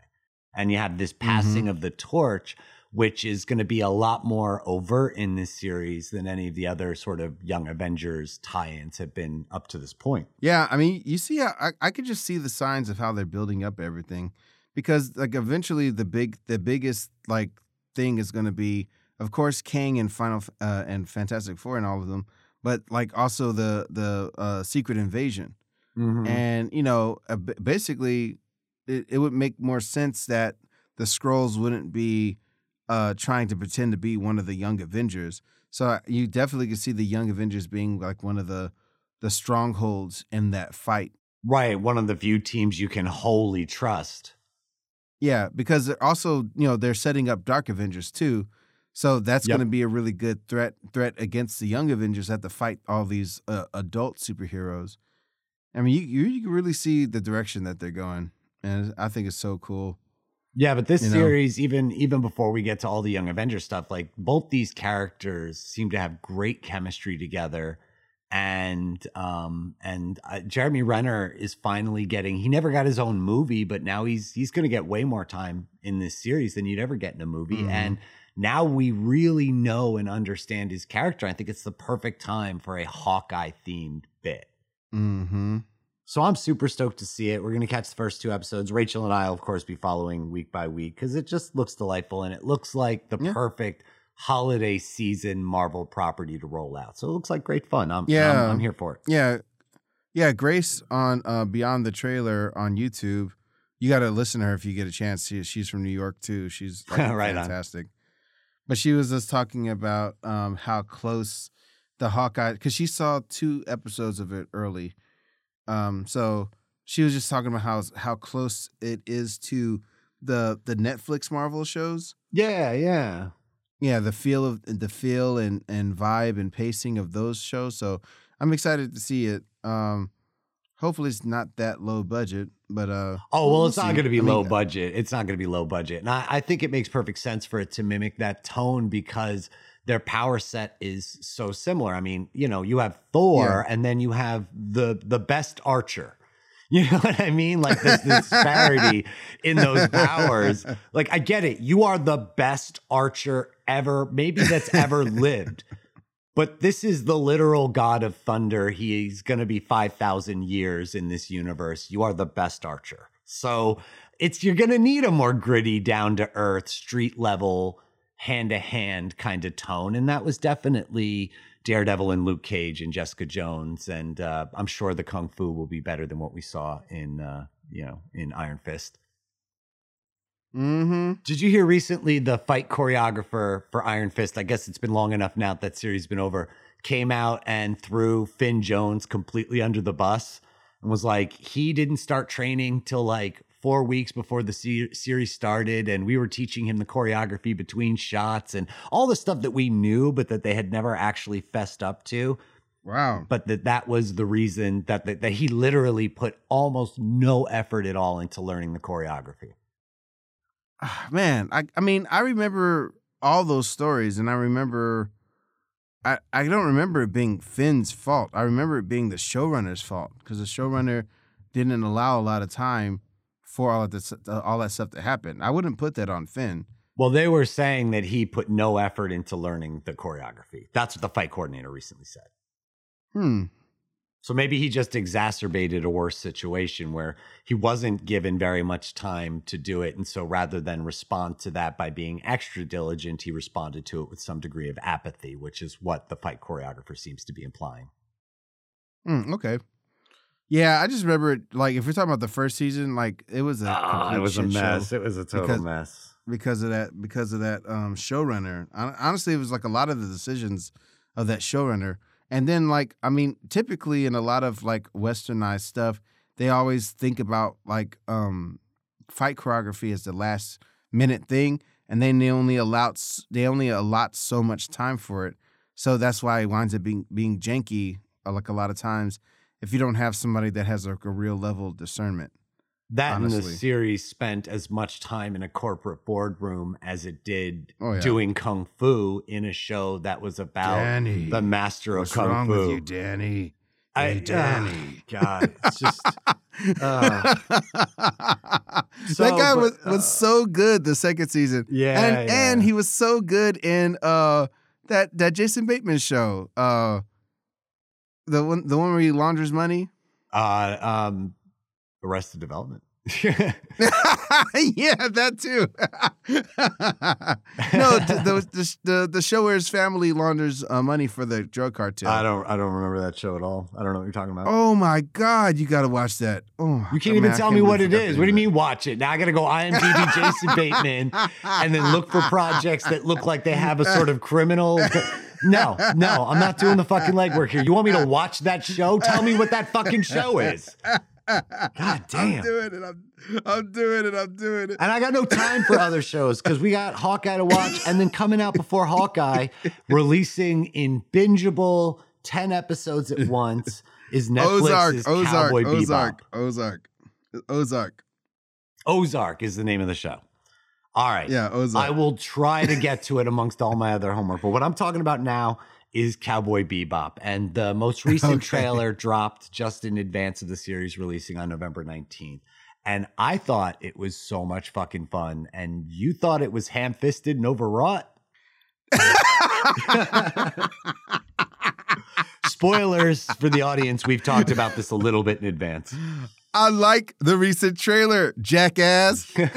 A: and you have this passing of the torch, which is going to be a lot more overt in this series than any of the other sort of Young Avengers tie-ins have been up to this point.
B: Yeah, I mean, you see, how, I I could just see the signs of how they're building up everything, because like eventually the big the biggest like thing is going to be, of course, Kang and Final uh, and Fantastic Four and all of them, but like also the the uh, Secret Invasion,
A: Mm-hmm.
B: and you know, uh, basically, it, it would make more sense that the Skrulls wouldn't be uh, trying to pretend to be one of the Young Avengers. So uh, you definitely could see the Young Avengers being like one of the the strongholds in that fight.
A: Right, one of the few teams you can wholly trust.
B: Yeah, because they're also, you know, they're setting up Dark Avengers too. So that's
A: Yep.
B: going to be a really good threat threat against the Young Avengers that have to fight all these uh, adult superheroes. I mean, you, you can really see the direction that they're going, and I think it's so cool.
A: Yeah, but this
B: You know?
A: series, even even before we get to all the Young Avengers stuff, like both these characters seem to have great chemistry together, and um and uh, Jeremy Renner is finally getting. He never got his own movie, but now he's he's going to get way more time in this series than you'd ever get in a movie,
B: Mhm.
A: and now we really know and understand his character. I think it's the perfect time for a Hawkeye themed bit.
B: Mm-hmm.
A: So I'm super stoked to see it. We're going to catch the first two episodes. Rachel and I will, of course, be following week by week because it just looks delightful and it looks like the
B: Yeah.
A: perfect holiday season Marvel property to roll out. So it looks like great fun. I'm,
B: Yeah.
A: I'm, I'm here for it.
B: Yeah, yeah. Grace on uh, Beyond the Trailer on YouTube. You got to listen to her if you get a chance. She, she's from New York too. She's like,
A: Right on.
B: But she was just talking about um, how close the Hawkeye because she saw two episodes of it early. Um, so she was just talking about how how close it is to the the Netflix Marvel shows.
A: Yeah, yeah.
B: Yeah, the feel of the feel and and vibe and pacing of those shows. So I'm excited to see it. Um, hopefully it's not that low budget, but uh.
A: Oh, well,
B: we'll
A: it's not going to be
B: I mean,
A: low budget. It's not going to be low budget. And I, I think it makes perfect sense for it to mimic that tone because their power set is so similar. I mean, you know, you have Thor and then you have the the best archer. You know what I mean? Like this, this disparity in those powers. Like I get it. You are the best archer ever, maybe that's ever lived. But this is the literal god of thunder. He's going to be 5,000 years in this universe. You are the best archer. So it's you're going to need a more gritty, down to earth, street level, hand to hand kind of tone. And that was definitely Daredevil and Luke Cage and Jessica Jones. And uh, I'm sure the Kung Fu will be better than what we saw in, uh, you know, in Iron Fist.
B: Mm-hmm.
A: Did you hear recently the fight choreographer for Iron Fist? I guess it's been long enough now that series been over. Came out and threw Finn Jones completely under the bus and was like, he didn't start training till like four weeks before the se- series started. And we were teaching him the choreography between shots and all the stuff that we knew, but that they had never actually fessed up to.
B: Wow.
A: But that that was the reason that, that, that he literally put almost no effort at all into learning the choreography.
B: man, I I mean, I remember all those stories, and I remember. I, I don't remember it being Finn's fault. I remember it being the showrunner's fault because the showrunner didn't allow a lot of time for all of this, all that stuff to happen. I wouldn't put that on Finn.
A: Well, they were saying that he put no effort into learning the choreography. That's what the fight coordinator recently said.
B: Hmm.
A: So maybe he just exacerbated a worse situation where he wasn't given very much time to do it. And so rather than respond to that by being extra diligent, he responded to it with some degree of apathy, which is what the fight choreographer seems to be implying.
B: Hmm, okay. Yeah, I just remember it like if we're talking about the first season, like it was a
A: Oh, it was a mess.
B: show
A: It was a total
B: because-
A: mess.
B: because of that because of that um showrunner. Hon- Honestly, it was like a lot of the decisions of that showrunner. And then like I mean, typically in a lot of like westernized stuff, they always think about like um fight choreography as the last minute thing and then they only allow they only allot so much time for it. So that's why it winds up being being janky uh, like a lot of times if you don't have somebody that has like a real level of discernment.
A: That and the series spent as much time in a corporate boardroom as it did
B: Oh, yeah.
A: doing kung fu in a show that was about
B: Danny,
A: the master of kung
B: wrong
A: fu.
B: with you, Danny?
A: I,
B: Hey, Danny.
A: ah, God, it's just uh,
B: that guy
A: but,
B: was,
A: uh,
B: was so good the second season.
A: yeah,
B: and and he was so good in uh that that Jason Bateman show. Uh the one the one where he launders money.
A: uh, um, Arrested Development.
B: yeah, that too. no, the, the the the show where his family launders uh, money for the drug cartel.
A: I don't, I don't remember that show at all. I don't know what you're talking about.
B: Oh my god, you got to watch that. Oh,
A: You can't
B: I
A: even tell me what it is. What do you mean watch it? Now I got to go IMDb Jason Bateman and then look for projects that look like they have a sort of criminal. No, no, I'm not doing the fucking legwork here. You want me to watch that show? Tell me what that fucking show is. God damn.
B: I'm doing it. I'm, I'm doing it. I'm doing it.
A: And I got no time for other shows because we got Hawkeye to watch, and then coming out before Hawkeye, releasing in bingeable ten episodes at once is Netflix's
B: Ozark, Ozark,
A: Cowboy
B: Ozark,
A: Bebop.
B: Ozark, Ozark.
A: Ozark is the name of the show. All right.
B: Yeah, Ozark.
A: I will try to get to it amongst all my other homework. But what I'm talking about now is Cowboy Bebop. And the most recent
B: Okay.
A: trailer dropped just in advance of the series releasing on November 19th. And I thought it was so much fucking fun. And you thought it was ham fisted and overwrought. Spoilers for the audience. We've talked about this a little bit in advance.
B: I like the recent trailer, jackass.
A: oh,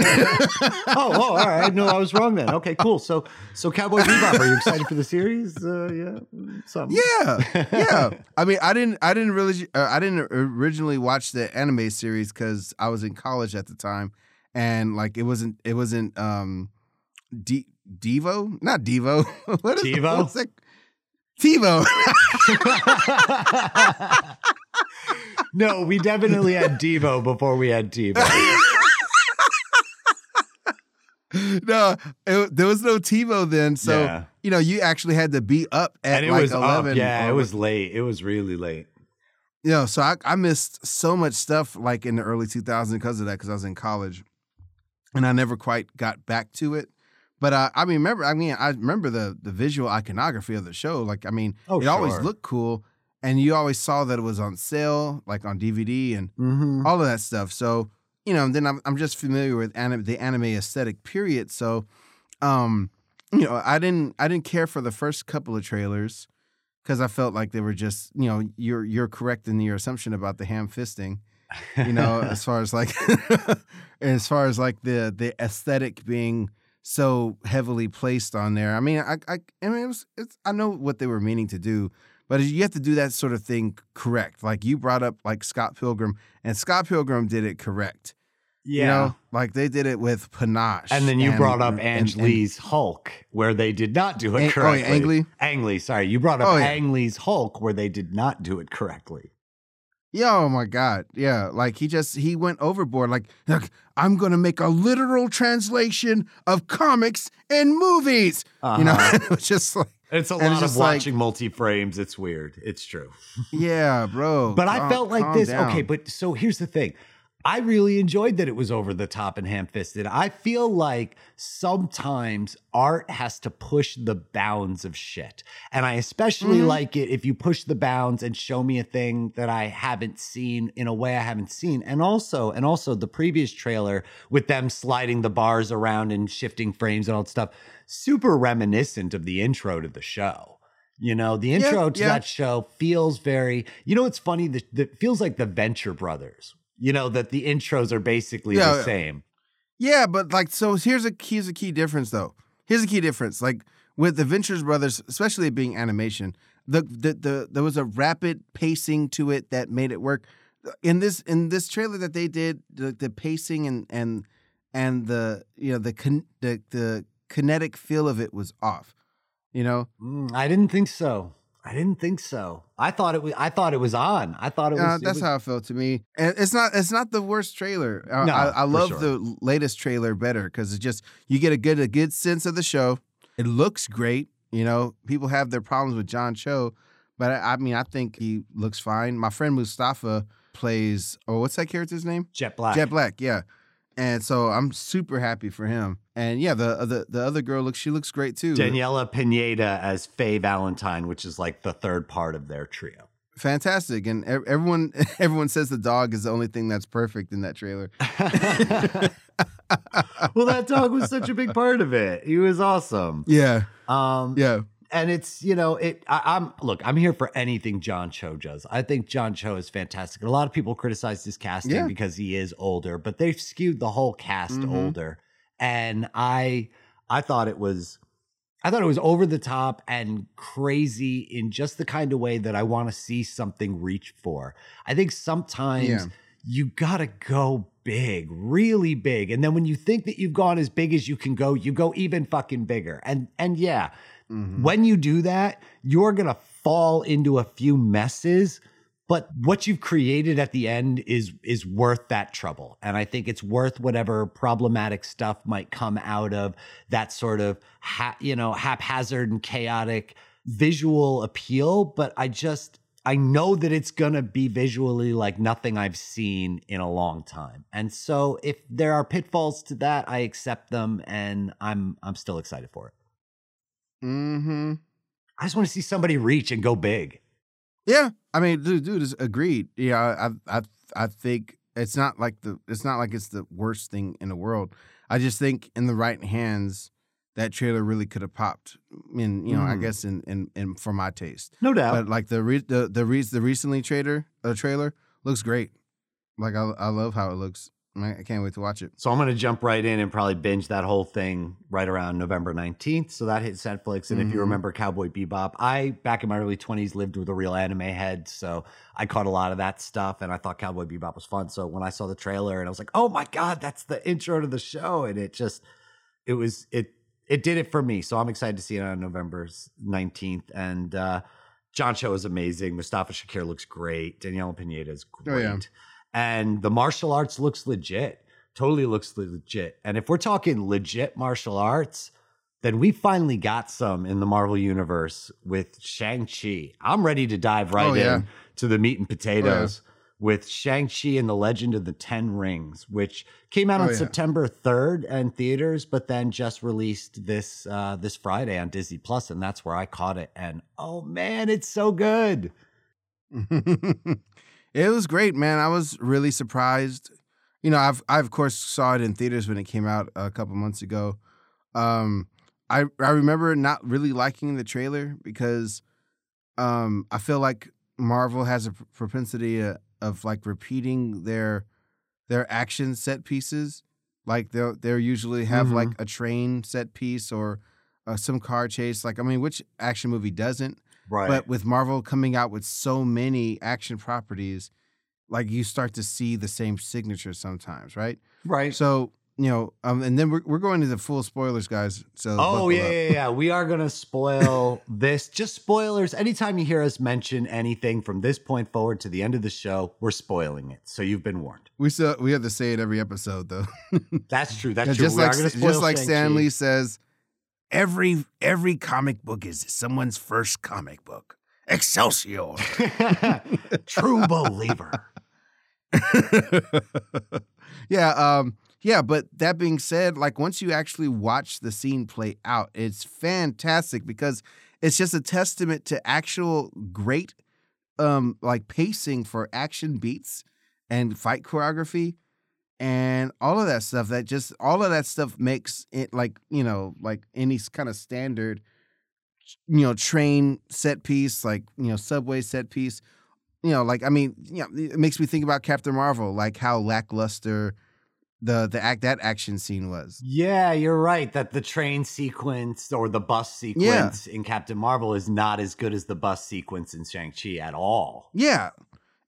A: oh, all right. No, I was wrong then. Okay, cool. So, so Cowboy Bebop, are you excited for the series? Uh, yeah, something.
B: yeah, yeah. I mean, I didn't, I didn't really, uh, I didn't originally watch the anime series because I was in college at the time, and like it wasn't, it wasn't, um, D- Devo, not Devo. what is
A: TiVo?
B: what's that? TiVo.
A: No, we definitely had Devo before we had Devo.
B: no, it, there was no TiVo then, so
A: Yeah.
B: you know you actually had to be up at
A: and it
B: like
A: was
B: eleven.
A: up. Yeah, it was late. It was really late.
B: You know, so I, I missed so much stuff like in the early 2000s because of that, because I was in college, and I never quite got back to it. But uh, I mean, remember, I mean, I remember the the visual iconography of the show. Like, I mean,
A: Oh,
B: it always looked cool, and you always saw that it was on sale, like on DVD and
A: Mm-hmm.
B: all of that stuff. So you know, then I'm I'm just familiar with anim- the anime aesthetic. Period. So, um, you know, I didn't I didn't care for the first couple of trailers because I felt like they were just you know you're you're correct in your assumption about the ham fisting. You know, as far as like as far as like the the aesthetic being so heavily placed on there. I mean, I I, I mean it was it's I know what they were meaning to do. But you have to do that sort of thing correct. Like you brought up like Scott Pilgrim, and Scott Pilgrim did it correct.
A: yeah.
B: You know, like they did it with panache.
A: and then you brought up
B: and-
A: Ang
B: and-
A: Lee's Hulk, where they did not do it
B: Ang- oh,
A: correctly.
B: yeah, Ang Lee?
A: Ang Lee, sorry. You brought up
B: Oh, yeah.
A: Ang Lee's Hulk, where they did not do it correctly.
B: Yeah, oh my god, yeah. Like he just he went overboard. Like, look, I'm gonna make a literal translation of comics and movies. You know,
A: Uh-huh.
B: it was just like,
A: It's a
B: And it's
A: lot of
B: just like-
A: watching multi frames. It's weird. It's true.
B: yeah, bro.
A: But I felt like this.
B: down.
A: Okay, but so here's the thing. I really enjoyed that it was over the top and ham fisted. I feel like sometimes art has to push the bounds of shit. And I especially
B: Mhm.
A: like it if you push the bounds and show me a thing that I haven't seen in a way I haven't seen. And also, and also the previous trailer with them sliding the bars around and shifting frames and all that stuff, super reminiscent of the intro to the show. You know, the intro to
B: yeah.
A: that show feels very, you know, it's funny that that feels like the Venture Brothers. You know, that the intros are basically
B: Yeah,
A: the same.
B: Yeah, but like, so here's a here's a key difference though. Here's a key difference. Like with the Ventures Brothers, especially being animation, the, the the there was a rapid pacing to it that made it work. In this in this trailer that they did, the, the pacing and and and the you know the con- the the kinetic feel of it was off. You know,
A: Mm, I didn't think so. I didn't think so. I thought it was. I thought it was on. I thought it was.
B: Uh,
A: it
B: that's
A: was-
B: how it felt to me. And it's not it's not the worst trailer. I,
A: No,
B: I, I love
A: sure.
B: the latest trailer better because it just you get a good a good sense of the show. It looks great. You know, people have their problems with John Cho, but I, I mean, I think he looks fine. My friend Mustafa plays. Oh, what's that character's name?
A: Jet Black.
B: Jet Black. Yeah. And so I'm super happy for him. And yeah, the the the other girl looks she looks great too.
A: Daniela Pineda as Faye Valentine, which is like the third part of their trio.
B: Fantastic. And everyone everyone says the dog is the only thing that's perfect in that trailer.
A: well, that dog was such a big part of it. He was awesome.
B: Yeah.
A: Um,
B: Yeah.
A: and it's you know it. I, I'm look. I'm here for anything John Cho does. I think John Cho is fantastic. A lot of people criticize his casting
B: Yeah.
A: because he is older, but they've skewed the whole cast
B: Mhm.
A: older. And I, I thought it was. I thought it was over the top and crazy in just the kind of way that I want to see something reach for. I think sometimes
B: Yeah.
A: you got to go big, really big. And then when you think that you've gone as big as you can go, you go even fucking bigger. And and yeah,
B: Mhm.
A: when you do that, you're going to fall into a few messes, but what you've created at the end is is worth that trouble. And I think it's worth whatever problematic stuff might come out of that sort of ha- you know, haphazard and chaotic visual appeal, but I just I know that it's going to be visually like nothing I've seen in a long time. And so if there are pitfalls to that, I accept them and I'm I'm still excited for it.
B: Mm-hmm.
A: I just want to see somebody reach and go big.
B: Yeah, I mean, dude, dude is agreed. Yeah, I, I, I think it's not like the, it's not like it's the worst thing in the world. I just think in the right hands, that trailer really could have popped. In you know, I
A: Mm.
B: guess in, in, in for my taste.
A: No doubt.
B: But like the re, the the, re, the recently trailer, uh, trailer looks great. Like I, I love how it looks. I can't wait to watch it.
A: so I'm going to jump right in and probably binge that whole thing right around November 19th. So that hits Netflix. And if you
B: Mhm.
A: remember Cowboy Bebop, I, back in my early 20s, lived with a real anime head. So I caught a lot of that stuff and I thought Cowboy Bebop was fun. So when I saw the trailer and I was like, oh my God, that's the intro to the show. And it just, it was, it, it did it for me. So I'm excited to see it on November 19th. And, uh, John Cho is amazing. Mustafa Shakir looks great. Daniela Pineda is great.
B: Oh, yeah.
A: And the martial arts looks legit. Totally looks legit. And if we're talking legit martial arts, then we finally got some in the Marvel universe with Shang-Chi. I'm ready to dive right
B: Oh, yeah.
A: in to the meat and potatoes with Shang-Chi and the Legend of the Ten Rings, which came out
B: Oh,
A: on
B: yeah.
A: September 3rd in theaters, but then just released this uh, this Friday on Disney Plus, and that's where I caught it. And oh man, it's so good.
B: it was great, man. I was really surprised. You know, I've I of course saw it in theaters when it came out a couple months ago. Um, I I remember not really liking the trailer because um, I feel like Marvel has a propensity uh, of like repeating their their action set pieces. Like they'll they'll usually have
A: Mhm.
B: like a train set piece or uh, some car chase. Like I mean, which action movie doesn't?
A: Right.
B: But with Marvel coming out with so many action properties, like you start to see the same signature sometimes, right?
A: right.
B: So you know, um, and then we're we're going into the full spoilers, guys. So
A: Oh yeah, yeah, yeah. We are gonna spoil this. Just spoilers. Anytime you hear us mention anything from this point forward to the end of the show, we're spoiling it. So you've been warned.
B: we still we have to say it every episode though.
A: That's true. That's true.
B: just
A: we
B: like
A: are gonna spoil
B: just like
A: Shang-Chi.
B: Stan Lee says, every every comic book is someone's first comic book. Excelsior.
A: True believer.
B: yeah, um, yeah, but that being said, like once you actually watch the scene play out, it's fantastic because it's just a testament to actual great um like pacing for action beats and fight choreography and all of that stuff that just all of that stuff makes it like you know like any kind of standard you know train set piece like you know subway set piece you know like i mean you know, it makes me think about captain marvel like how lackluster the the act that action scene was.
A: Yeah, you're right that the train sequence or the bus sequence in Captain Marvel is not as good as the bus sequence in Shang-Chi at all.
B: yeah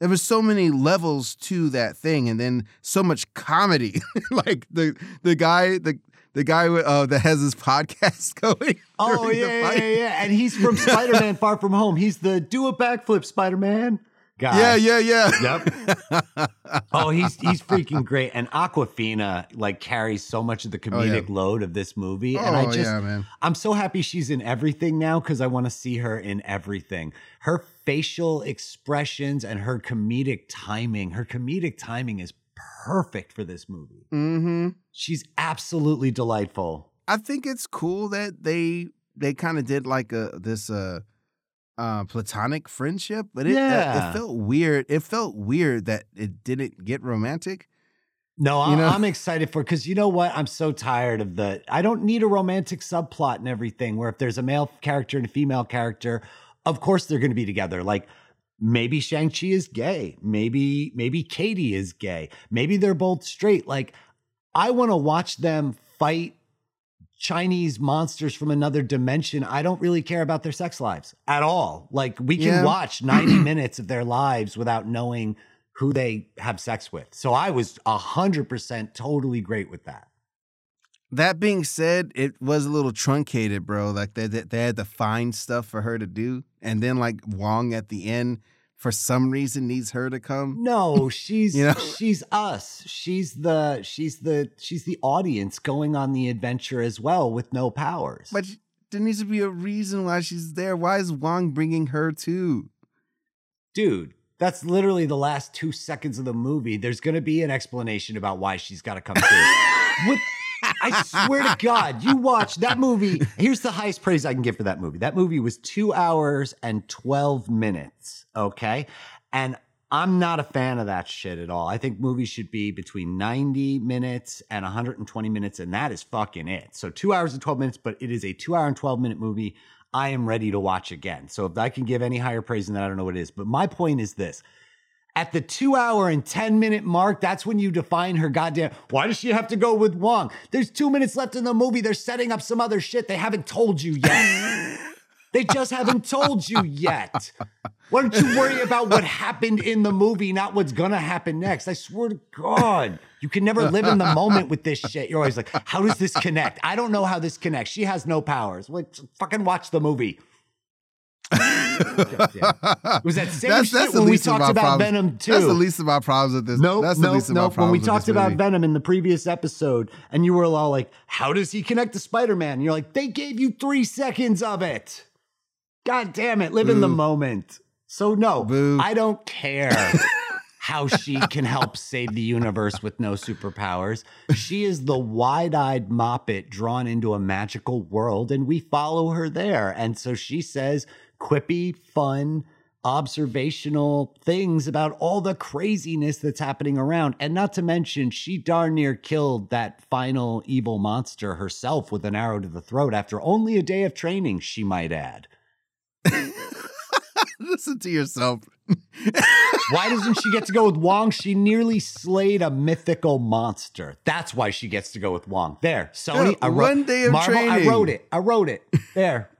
B: there was so many levels to that thing and then so much comedy. Like the the guy the the guy uh, that has his podcast going
A: Oh yeah, yeah, yeah, and he's from Spider-Man Far From Home. He's the do a backflip Spider-Man guy.
B: yeah yeah yeah
A: Yep. oh, he's he's freaking great. And Awkwafina like carries so much of the
B: Oh, yeah.
A: comedic load of this movie. and I
B: Oh,
A: just
B: yeah, man.
A: I'm so happy she's in everything now because I want to see her in everything. Her facial expressions and her comedic timing. Her comedic timing is perfect for this movie.
B: mm-hmm
A: She's absolutely delightful.
B: I think it's cool that they they kind of did like a this uh uh platonic friendship, but it uh, it felt weird. It felt weird that it didn't get romantic.
A: No, I'm,
B: You know?
A: I'm excited for because you know what? I'm so tired of the. I don't need a romantic subplot and everything. Where if there's a male character and a female character, of course they're going to be together. Like maybe Shang Chi is gay. Maybe maybe Katy is gay. Maybe they're both straight. Like I want to watch them fight Chinese monsters from another dimension. I don't really care about their sex lives at all. Like we can
B: Yeah.
A: watch 90 minutes of their lives without knowing who they have sex with. So I was 100% totally great with that.
B: That being said, it was a little truncated, bro. Like they they, they had to find stuff for her to do, and then like Wong at the end, for some reason, needs her to come.
A: No, she's
B: You know?
A: she's us. She's the she's the she's the audience going on the adventure as well with no powers.
B: But there needs to be a reason why she's there. Why is Wong bringing her too?
A: dude, that's literally the last 2 seconds of the movie. There's going to be an explanation about why she's got to come through. What I swear to God, you watch that movie. Here's the highest praise I can give for that movie. That movie was two hours and 12 minutes. Okay. And I'm not a fan of that shit at all. I think movies should be between 90 minutes and 120 minutes, and that is fucking it. So, two hours and 12 minutes, but it is a two hour and 12 minute movie I am ready to watch again. So, if I can give any higher praise than that, I don't know what it is. But my point is this at the two hour and 10 minute mark, that's when you define her goddamn. Why does she have to go with Wong? There's two minutes left in the movie. They're setting up some other shit they haven't told you yet. they just haven't told you yet. Why don't you worry about what happened in the movie, not what's gonna happen next? I swear to God, you can never live in the moment with this shit. You're always like, how does this connect? I don't know how this connects. She has no powers. Like, fucking watch the movie. Was that same shit
B: the
A: when we talked about
B: problems.
A: Venom too.
B: That's the least of my problems with this.
A: Nope,
B: that's the
A: nope,
B: least of my
A: nope.
B: problems.
A: When we talked about
B: movie.
A: Venom in the previous episode, and you were all like, "How does he connect to Spider-Man?" And you're like, "They gave you three seconds of it." God damn it! Live in the moment. So no,
B: Boo.
A: I don't care how she can help save the universe with no superpowers. She is the wide-eyed moppet drawn into a magical world, and we follow her there. And so she says quippy, fun, observational things about all the craziness that's happening around. And not to mention, she darn near killed that final evil monster herself with an arrow to the throat after only a day of training, she might add.
B: Listen to yourself.
A: Why doesn't she get to go with Wong? She nearly slayed a mythical monster. That's why she gets to go with Wong. There, Sony.
B: Yeah,
A: I wrote
B: one day of
A: Marvel, I wrote it. I wrote it. There.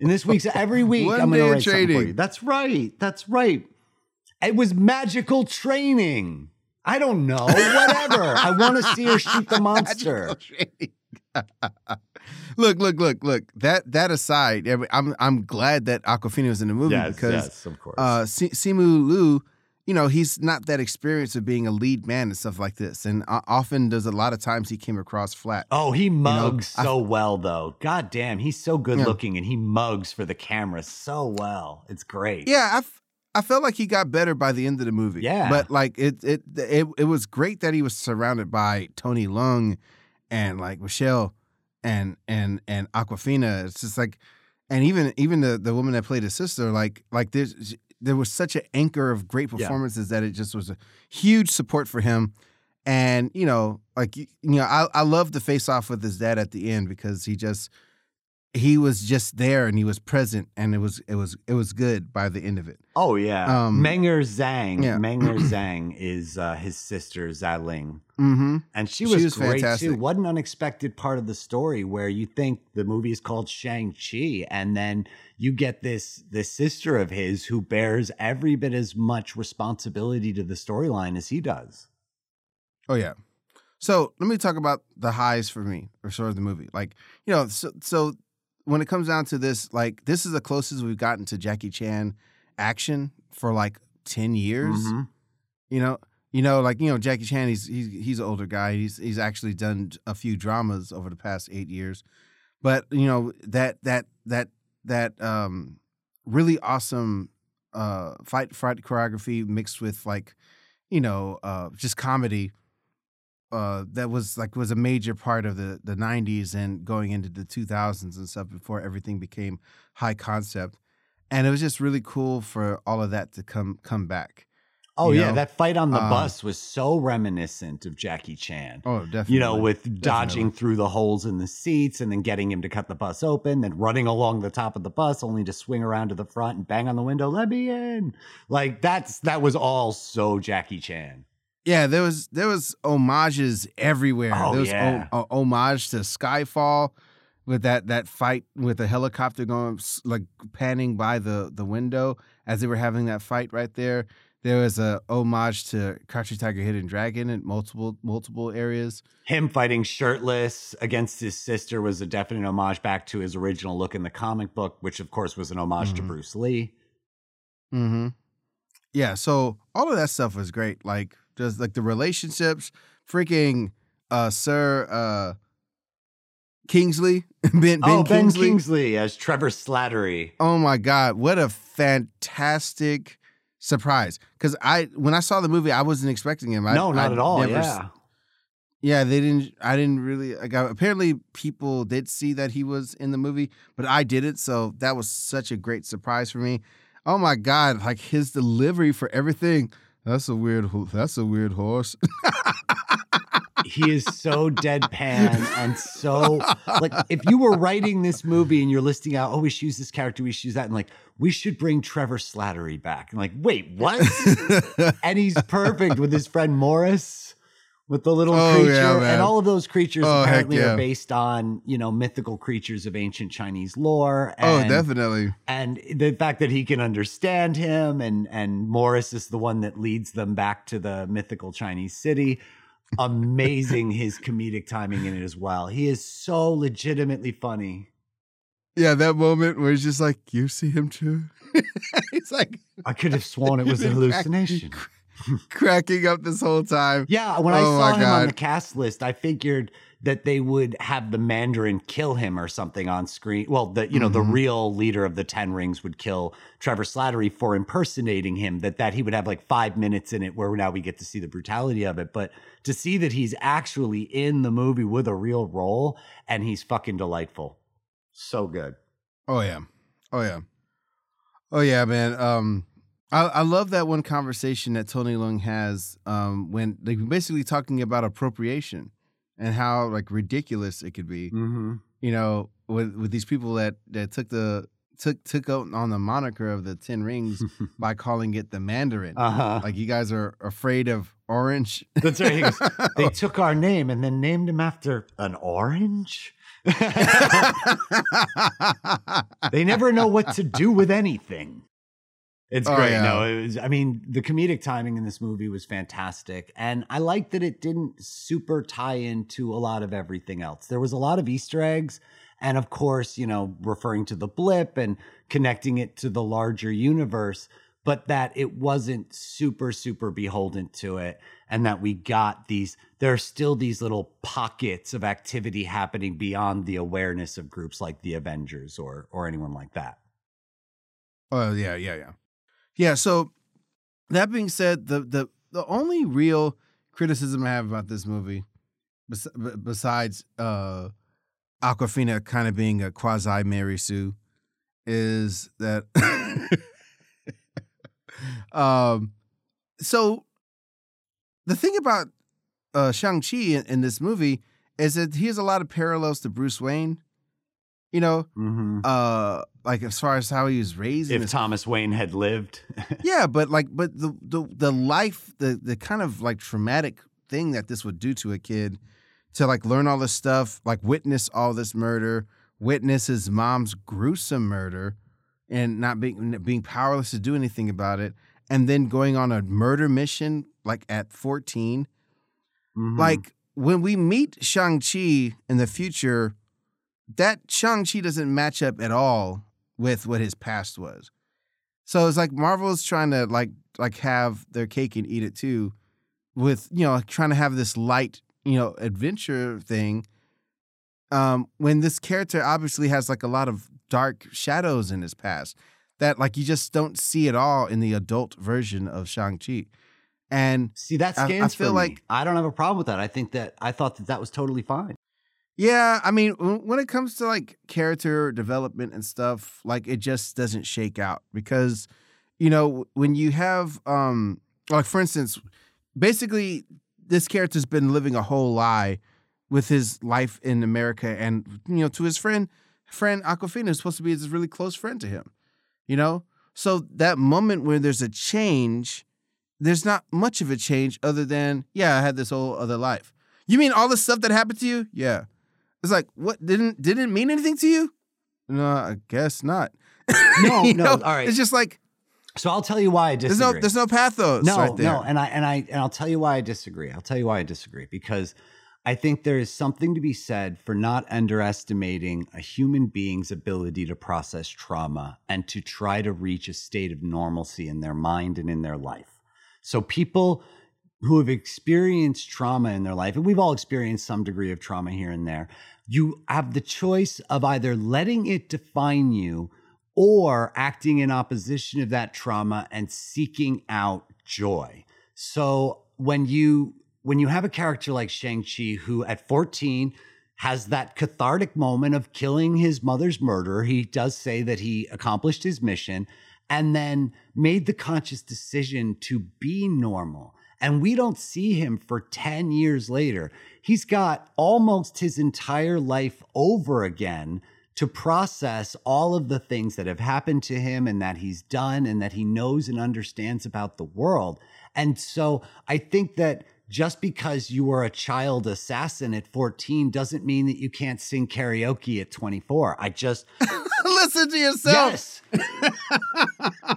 A: In this week's every week,
B: One
A: I'm going to write something for you. That's right. That's right. It was magical training. I don't know. Whatever. I want to see her shoot the monster.
B: Look, look, look, look. That that aside, I'm I'm glad that Awkwafina was in the movie because
A: of course.
B: uh, Si- Simu Liu, you know, he's not that experienced of being a lead man and stuff like this, and uh, often does a lot of times he came across flat.
A: Oh, he mugs
B: I-
A: so well, though. God damn, he's so good
B: Yeah.
A: looking and he mugs for the camera so well. It's great.
B: Yeah, I, f- I felt like he got better by the end of the movie.
A: Yeah.
B: but like it it it it was great that he was surrounded by Tony Leung and like Michelle and and and Awkwafina. It's just like, and even even the the woman that played his sister, like like there's there was such an anchor of great
A: Yeah.
B: performances that it just was a huge support for him. And you know, like you you know, I I love the face off with his dad at the end because he just he was just there and he was present and it was it was it was good by the end of it.
A: Oh yeah,
B: Um,
A: Meng'er Zhang.
B: yeah.
A: Meng'er Zhang is uh, his sister Xialing,
B: Mm-hmm.
A: and she
B: She
A: was,
B: was
A: great too. What an unexpected part of the story where you think the movie is called Shang Chi, and then you get this this sister of his who bears every bit as much responsibility to the storyline as he does.
B: Oh yeah. So let me talk about the highs for me, or sort of the movie. Like you know, so so when it comes down to this, like this is the closest we've gotten to Jackie Chan action for like ten years.
A: Mhm.
B: You know, you know, like you know, Jackie Chan. He's he's he's an older guy. He's he's actually done a few dramas over the past eight years, but you know that that that that um really awesome uh fight fight choreography mixed with like you know uh just comedy uh that was like was a major part of the the 90s and going into the 2000s and stuff before everything became high concept and it was just really cool for all of that to come come back
A: Oh
B: You
A: yeah,
B: know,
A: that fight on the
B: uh,
A: bus was so reminiscent of Jackie Chan.
B: oh definitely
A: you know, with dodging
B: Definitely.
A: through the holes in the seats and then getting him to cut the bus open, then running along the top of the bus only to swing around to the front and bang on the window, let me in. Like that's that was all so Jackie Chan.
B: Yeah, there was there was homages everywhere.
A: Oh,
B: there was
A: yeah.
B: o- homage to Skyfall with that that fight with the helicopter going like panning by the the window as they were having that fight right there. There was a homage to Crouching Tiger, Hidden Dragon in multiple multiple areas.
A: Him fighting shirtless against his sister was a definite homage back to his original look in the comic book, which of course was an homage to
B: Mhm.
A: Bruce Lee.
B: Mm-hmm. Yeah, so all of that stuff was great. Like just like the relationships, freaking uh Sir uh Kingsley, Ben, ben
A: oh, Ben
B: Kingsley.
A: Kingsley as Trevor Slattery.
B: Oh my god, what a fantastic surprise! Because I when I saw the movie, I wasn't expecting him. I,
A: no, not
B: I
A: at all.
B: s-
A: Yeah.
B: yeah, they didn't. I didn't really. Like, I- apparently, people did see that he was in the movie, but I didn't. So that was such a great surprise for me. Oh my god! Like his delivery for everything. That's a weird. That's a weird horse.
A: he is so deadpan and so like if you were writing this movie and you're listing out oh we should use this character we should use that and like we should bring trevor slattery back and like wait what and he's perfect with his friend morris with the little
B: Oh,
A: creature
B: yeah,
A: and all of those creatures
B: Oh,
A: apparently
B: yeah.
A: are based on you know mythical creatures of ancient chinese lore
B: oh, definitely.
A: and the fact that he can understand him and and morris is the one that leads them back to the mythical chinese city amazing his comedic timing in it as well he is so legitimately funny
B: Yeah, that moment where he's just like, "You see him too." he's like
A: i could have sworn it was a
B: You've
A: hallucination
B: cracking up this whole time.
A: yeah when i
B: Oh,
A: saw
B: my
A: him on the cast list i figured that they would have the mandarin kill him or something on screen well the you know the
B: Mhm.
A: real leader of the 10 rings would kill trevor slattery for impersonating him that that he would have like five minutes in it where now we get to see the brutality of it but to see that he's actually in the movie with a real role and he's fucking delightful so good
B: Oh yeah. Oh yeah. Oh yeah, man. Um I, I love that one conversation that Tony Leung has um when like basically talking about appropriation and how like ridiculous it could be.
A: mm-hmm.
B: You know, with with these people that that took the took took on the moniker of the Ten Rings by calling it the Mandarin.
A: uh-huh
B: like you guys are afraid of orange.
A: that's right goes, they took our name and then named him after an orange they never know what to do with anything. It's
B: Oh,
A: great.
B: yeah.
A: No, it was, I mean, the comedic timing in this movie was fantastic. And I like that it didn't super tie into a lot of everything else. There was a lot of Easter eggs. And of course, you know, referring to the blip and connecting it to the larger universe, but that it wasn't super, super beholden to it. And that we got these, there are still these little pockets of activity happening beyond the awareness of groups like the Avengers or or anyone like that.
B: Oh yeah, yeah, yeah, Yeah. So that being said, the the the only real criticism I have about this movie, bes- besides uh, Awkwafina kind of being a quasi Mary Sue, is that um, so the thing about uh, Shang Chi in, in this movie is that he has a lot of parallels to Bruce Wayne. You know,
A: Mm-hmm.
B: uh, like as far as how he was raised.
A: If
B: his-
A: Thomas Wayne had lived,
B: yeah, but like, but the the the life, the the kind of like traumatic thing that this would do to a kid, to like learn all this stuff, like witness all this murder, witness his mom's gruesome murder, and not being being powerless to do anything about it, and then going on a murder mission like at fourteen.
A: Mhm.
B: Like when we meet Shang Chi in the future, that Shang Chi doesn't match up at all with what his past was. So it's like Marvel's trying to like like have their cake and eat it too, with you know trying to have this light you know adventure thing. Um, when this character obviously has like a lot of dark shadows in his past that like you just don't see at all in the adult version of Shang Chi, and
A: see that
B: I- I
A: scans
B: feel
A: for me.
B: like-
A: I don't have a problem with that. I think that I thought that that was totally fine.
B: Yeah, I mean, when it comes to like character development and stuff, like it just doesn't shake out because, you know, when you have, um, like for instance, basically this character's been living a whole lie with his life in America, and you know, to his friend, friend Awkwafina is supposed to be his really close friend to him, you know. So that moment where there's a change, there's not much of a change other than yeah, I had this whole other life. You mean all the stuff that happened to you? Yeah. It's like what didn't didn't mean anything to you? No, I guess not.
A: No, no,
B: know,
A: all right.
B: It's just like
A: So I'll tell you why I
B: there's
A: disagree.
B: no there's no pathos
A: no,
B: right there.
A: no, and I and I and I'll tell you why I disagree. I'll tell you why I disagree because I think there is something to be said for not underestimating a human being's ability to process trauma and to try to reach a state of normalcy in their mind and in their life. So people who have experienced trauma in their life, and we've all experienced some degree of trauma here and there, you have the choice of either letting it define you or acting in opposition of that trauma and seeking out joy. So when you when you have a character like Shang-Chi who at 14 has that cathartic moment of killing his mother's murderer, he does say that he accomplished his mission and then made the conscious decision to be normal. And we don't see him for 10 years later. He's got almost his entire life over again to process all of the things that have happened to him and that he's done and that he knows and understands about the world. And so I think that just because you were a child assassin at 14 doesn't mean that you can't sing karaoke at 24. I just
B: Listen to yourself.
A: Yes.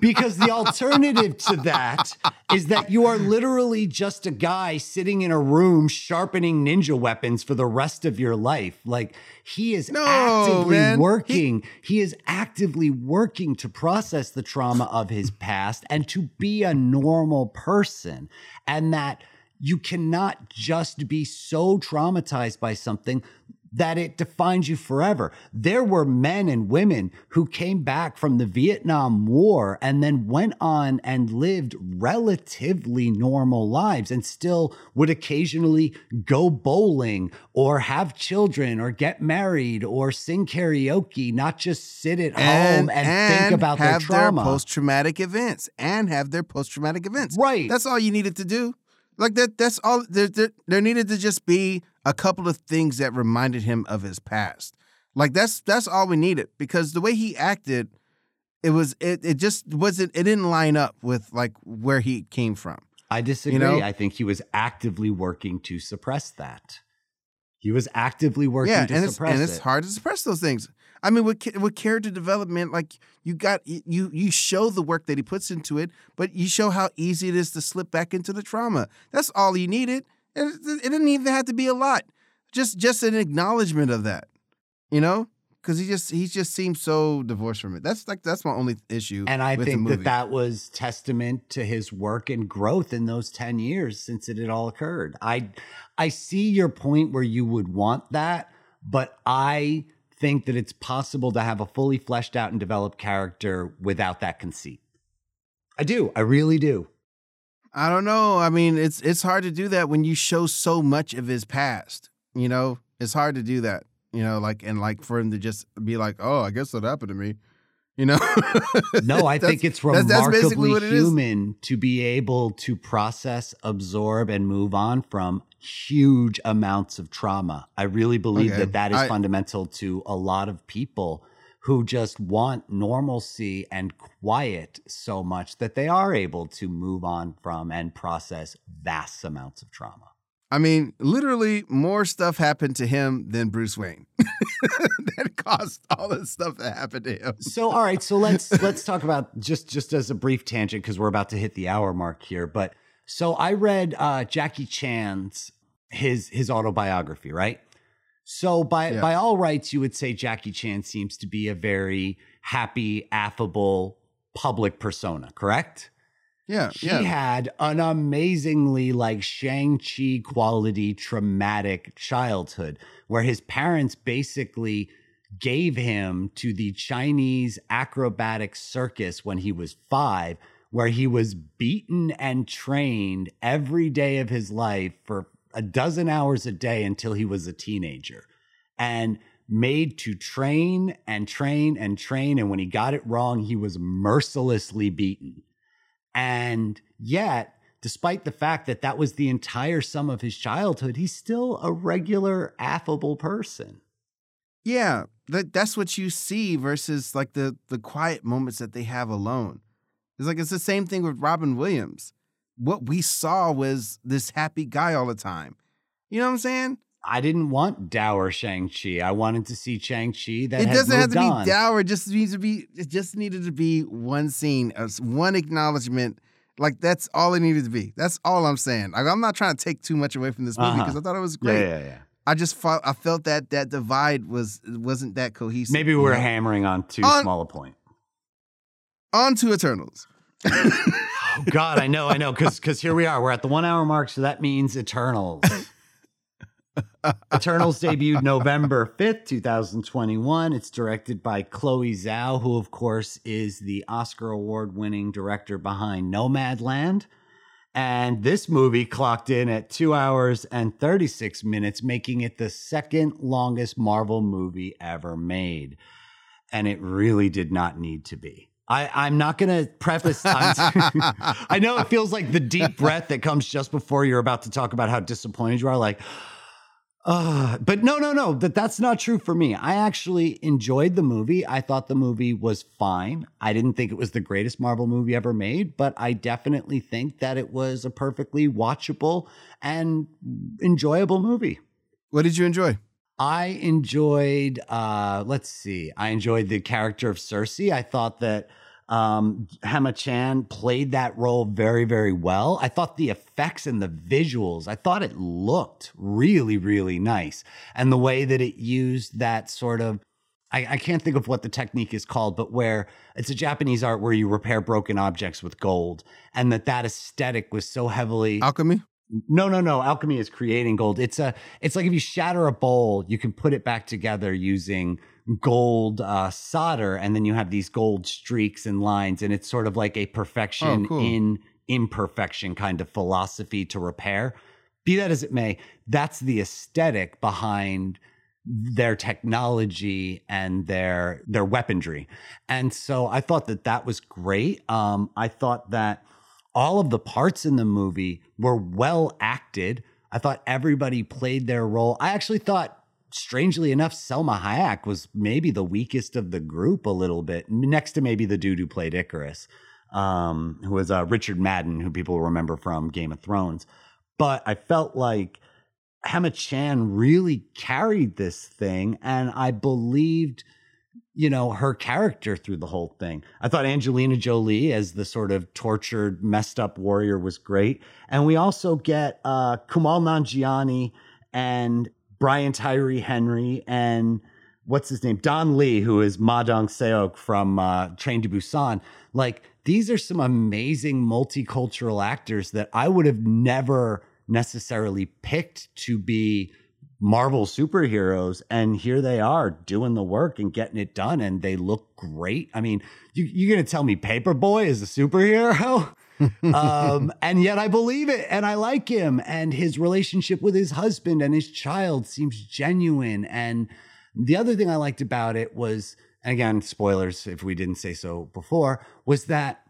A: because the alternative to that is that you are literally just a guy sitting in a room sharpening ninja weapons for the rest of your life. Like he is
B: No,
A: actively
B: man. He-
A: working. He, is actively working to process the trauma of his past and to be a normal person. And that you cannot just be so traumatized by something that it defines you forever. There were men and women who came back from the Vietnam War and then went on and lived relatively normal lives and still would occasionally go bowling or have children or get married or sing karaoke, not just sit at home and, think about their
B: have
A: trauma.
B: post traumatic events and have their post traumatic events.
A: Right.
B: That's all you needed to do. Like that. That's all. There, there, there needed to just be a couple of things that reminded him of his past. Like that's that's all we needed because the way he acted, it was it it just wasn't it didn't line up with like where he came from.
A: I disagree.
B: know?
A: I think he was actively working to suppress that. He was actively working
B: yeah,
A: to
B: and it's
A: suppress
B: and it's hard to suppress those things. I mean, with with character development, like you got you you show the work that he puts into it, but you show how easy it is to slip back into the trauma. That's all you needed. It, it didn't even have to be a lot. Just just an acknowledgement of that, you know, because he just he just seems so divorced from it. That's like that's my only issue.
A: And I
B: with the
A: think that that was testament to his work and growth in those 10 years since it had all occurred. I I see your point where you would want that, but I think that it's possible to have a fully fleshed out and developed character without that conceit. I do. I really do.
B: I don't know. I mean, it's it's hard to do that when you show so much of his past. You know, it's hard to do that. You know, like and like for him to just be like, "Oh, I guess that happened to me." You know?
A: no, I think it's remarkably that's, human to be able to process, absorb, and move on from huge amounts of trauma. I really believe okay. that that is I, fundamental to a lot of people who just want normalcy and quiet so much that they are able to move on from and process vast amounts of trauma.
B: I mean, literally more stuff happened to him than Bruce Wayne. that caused all the stuff that happened to him.
A: so all right, so let's let's talk about just just as a brief tangent because we're about to hit the hour mark here, but so I read uh, Jackie Chan's his his autobiography, right? So by yeah. by all rights, you would say Jackie Chan seems to be a very happy, affable public persona, correct?
B: Yeah,
A: he
B: yeah.
A: had an amazingly like Shang-Chi quality traumatic childhood where his parents basically gave him to the Chinese acrobatic circus when he was 5 where he was beaten and trained every day of his life for a dozen hours a day until he was a teenager and made to train and train and train. And when he got it wrong, he was mercilessly beaten. And yet, despite the fact that that was the entire sum of his childhood, he's still a regular, affable person.
B: Yeah, that that's what you see versus like the the quiet moments that they have alone. It's like it's the same thing with Robin Williams what we saw was this happy guy all the time. You know what I'm saying?
A: I didn't want dour Shang-Chi. I wanted to see Shang-Chi that
B: It doesn't have to
A: on.
B: be dour. It just needs to be it just needed to be one scene, one acknowledgement. Like that's all it needed to be. That's all I'm saying. Like, I'm not trying to take too much away from this movie because uh-huh. I thought it was great.
A: Yeah, yeah, yeah.
B: I just felt I felt that that divide was wasn't that cohesive.
A: Maybe we're know? hammering on too on, small a point.
B: On to Eternals.
A: Oh, God, I know, I know, because because here we are. We're at the one hour mark, so that means Eternals. Eternals debuted November 5th, 2021. It's directed by Chloe Zhao, who, of course, is the Oscar award winning director behind Nomadland. And this movie clocked in at two hours and 36 minutes, making it the second longest Marvel movie ever made. And it really did not need to be. I, I'm not going to preface. I know it feels like the deep breath that comes just before you're about to talk about how disappointed you are. Like, uh, but no, no, no. That that's not true for me. I actually enjoyed the movie. I thought the movie was fine. I didn't think it was the greatest Marvel movie ever made, but I definitely think that it was a perfectly watchable and enjoyable movie.
B: What did you enjoy?
A: I enjoyed, uh, let's see, I enjoyed the character of Sersi. I thought that um, Gemma Chan played that role very, very well. I thought the effects and the visuals, I thought it looked really, really nice. And the way that it used that sort of, I, I can't think of what the technique is called, but where it's a Japanese art where you repair broken objects with gold, and that that aesthetic was so heavily
B: alchemy.
A: No, no, no. Alchemy is creating gold. It's a. It's like if you shatter a bowl, you can put it back together using gold uh, solder, and then you have these gold streaks and lines, and it's sort of like a perfection oh, cool. in imperfection kind of philosophy to repair. Be that as it may, that's the aesthetic behind their technology and their their weaponry. And so I thought that that was great. Um, I thought that all of the parts in the movie were well acted. I thought everybody played their role. I actually thought, strangely enough, Salma Hayek was maybe the weakest of the group a little bit, next to maybe the dude who played Ikaris, um, who was uh, Richard Madden, who people remember from Game of Thrones. But I felt like Gemma Chan really carried this thing, and I believed – you know, her character through the whole thing. I thought Angelina Jolie as the sort of tortured, messed up warrior was great. And we also get uh, Kumail Nanjiani and Brian Tyree Henry and what's his name? Don Lee, who is Ma Dong-seok from uh, Train to Busan. Like, these are some amazing multicultural actors that I would have never necessarily picked to be Marvel superheroes, and here they are doing the work and getting it done, and they look great. I mean, you, you're gonna tell me Paper Boi is a superhero? um, and yet I believe it and I like him. And his relationship with his husband and his child seems genuine. And the other thing I liked about it was, and again, spoilers if we didn't say so before, was that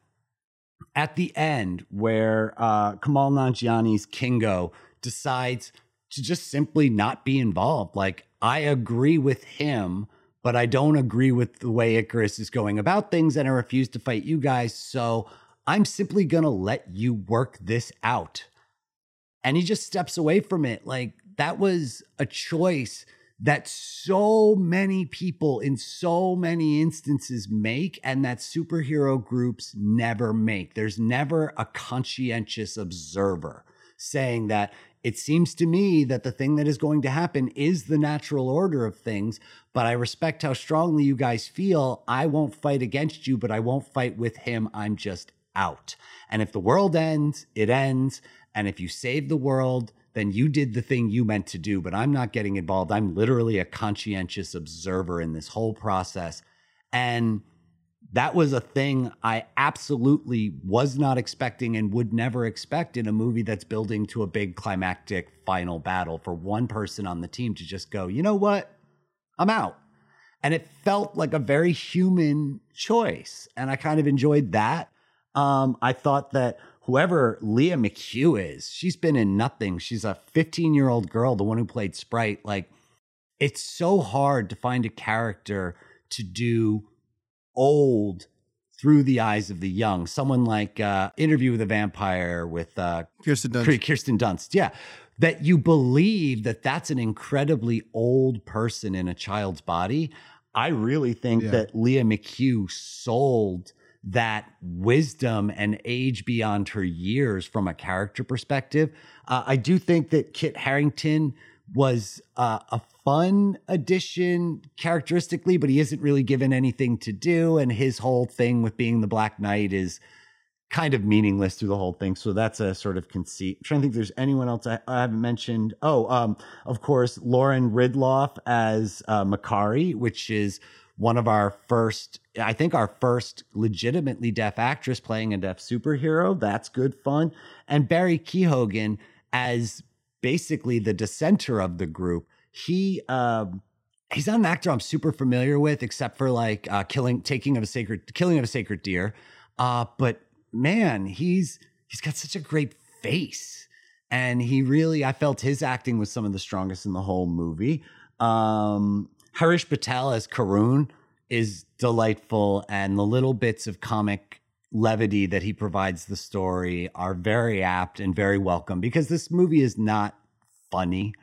A: at the end where uh, Kumail Nanjiani's Kingo decides to just simply not be involved. Like, I agree with him, but I don't agree with the way Ikaris is going about things, and I refuse to fight you guys. So I'm simply going to let you work this out. And he just steps away from it. Like, that was a choice that so many people in so many instances make and that superhero groups never make. There's never a conscientious observer saying that it seems to me that the thing that is going to happen is the natural order of things, but I respect how strongly you guys feel. I won't fight against you, but I won't fight with him. I'm just out. And if the world ends, it ends. And if you save the world, then you did the thing you meant to do, but I'm not getting involved. I'm literally a conscientious observer in this whole process. And that was a thing I absolutely was not expecting and would never expect in a movie that's building to a big climactic final battle for one person on the team to just go, you know what? I'm out. And it felt like a very human choice. And I kind of enjoyed that. Um, I thought that whoever Lia McHugh is, she's been in nothing. She's a 15 year old girl, the one who played Sprite. Like, it's so hard to find a character to do old through the eyes of the young. Someone like uh, Interview with a Vampire with uh,
B: Kirsten Dunst.
A: Kirsten Dunst. Yeah. That you believe that that's an incredibly old person in a child's body. I really think
B: Yeah.
A: that Lia McHugh sold that wisdom and age beyond her years from a character perspective. Uh, I do think that Kit Harington was uh, a fun addition characteristically, but he isn't really given anything to do. And his whole thing with being the Black Knight is kind of meaningless through the whole thing. So that's a sort of conceit. I'm trying to think there's anyone else I, I haven't mentioned. Oh, um, of course, Lauren Ridloff as uh, Makkari, which is one of our first, I think our first legitimately deaf actress playing a deaf superhero. That's good fun. And Barry Keoghan as basically the dissenter of the group. He, um, he's not an actor I'm super familiar with, except for like uh, killing, taking of a sacred, killing of a sacred deer. Uh, but man, he's he's got such a great face, and he really, I felt his acting was some of the strongest in the whole movie. Um, Harish Patel as Karun is delightful, and the little bits of comic levity that he provides the story are very apt and very welcome because this movie is not funny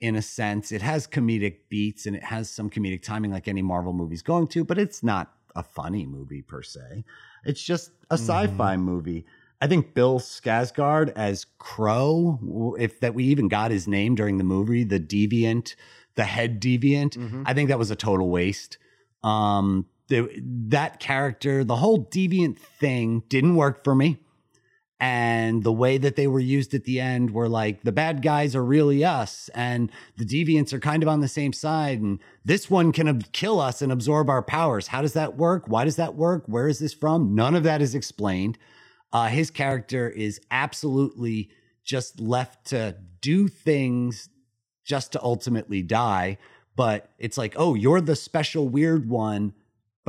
A: in a sense. It has comedic beats and it has some comedic timing like any Marvel movie's going to, but it's not a funny movie per se. It's just a sci-fi movie. I think Bill Skarsgård as Kro, if that we even got his name during the movie, the deviant, the head deviant,
B: Mhm.
A: I think that was a total waste. Um, the, that character, the whole deviant thing didn't work for me. And the way that they were used at the end were like the bad guys are really us, and the deviants are kind of on the same side. And this one can ab- kill us and absorb our powers. How does that work? Why does that work? Where is this from? None of that is explained. Uh, his character is absolutely just left to do things just to ultimately die. But it's like, oh, you're the special weird one.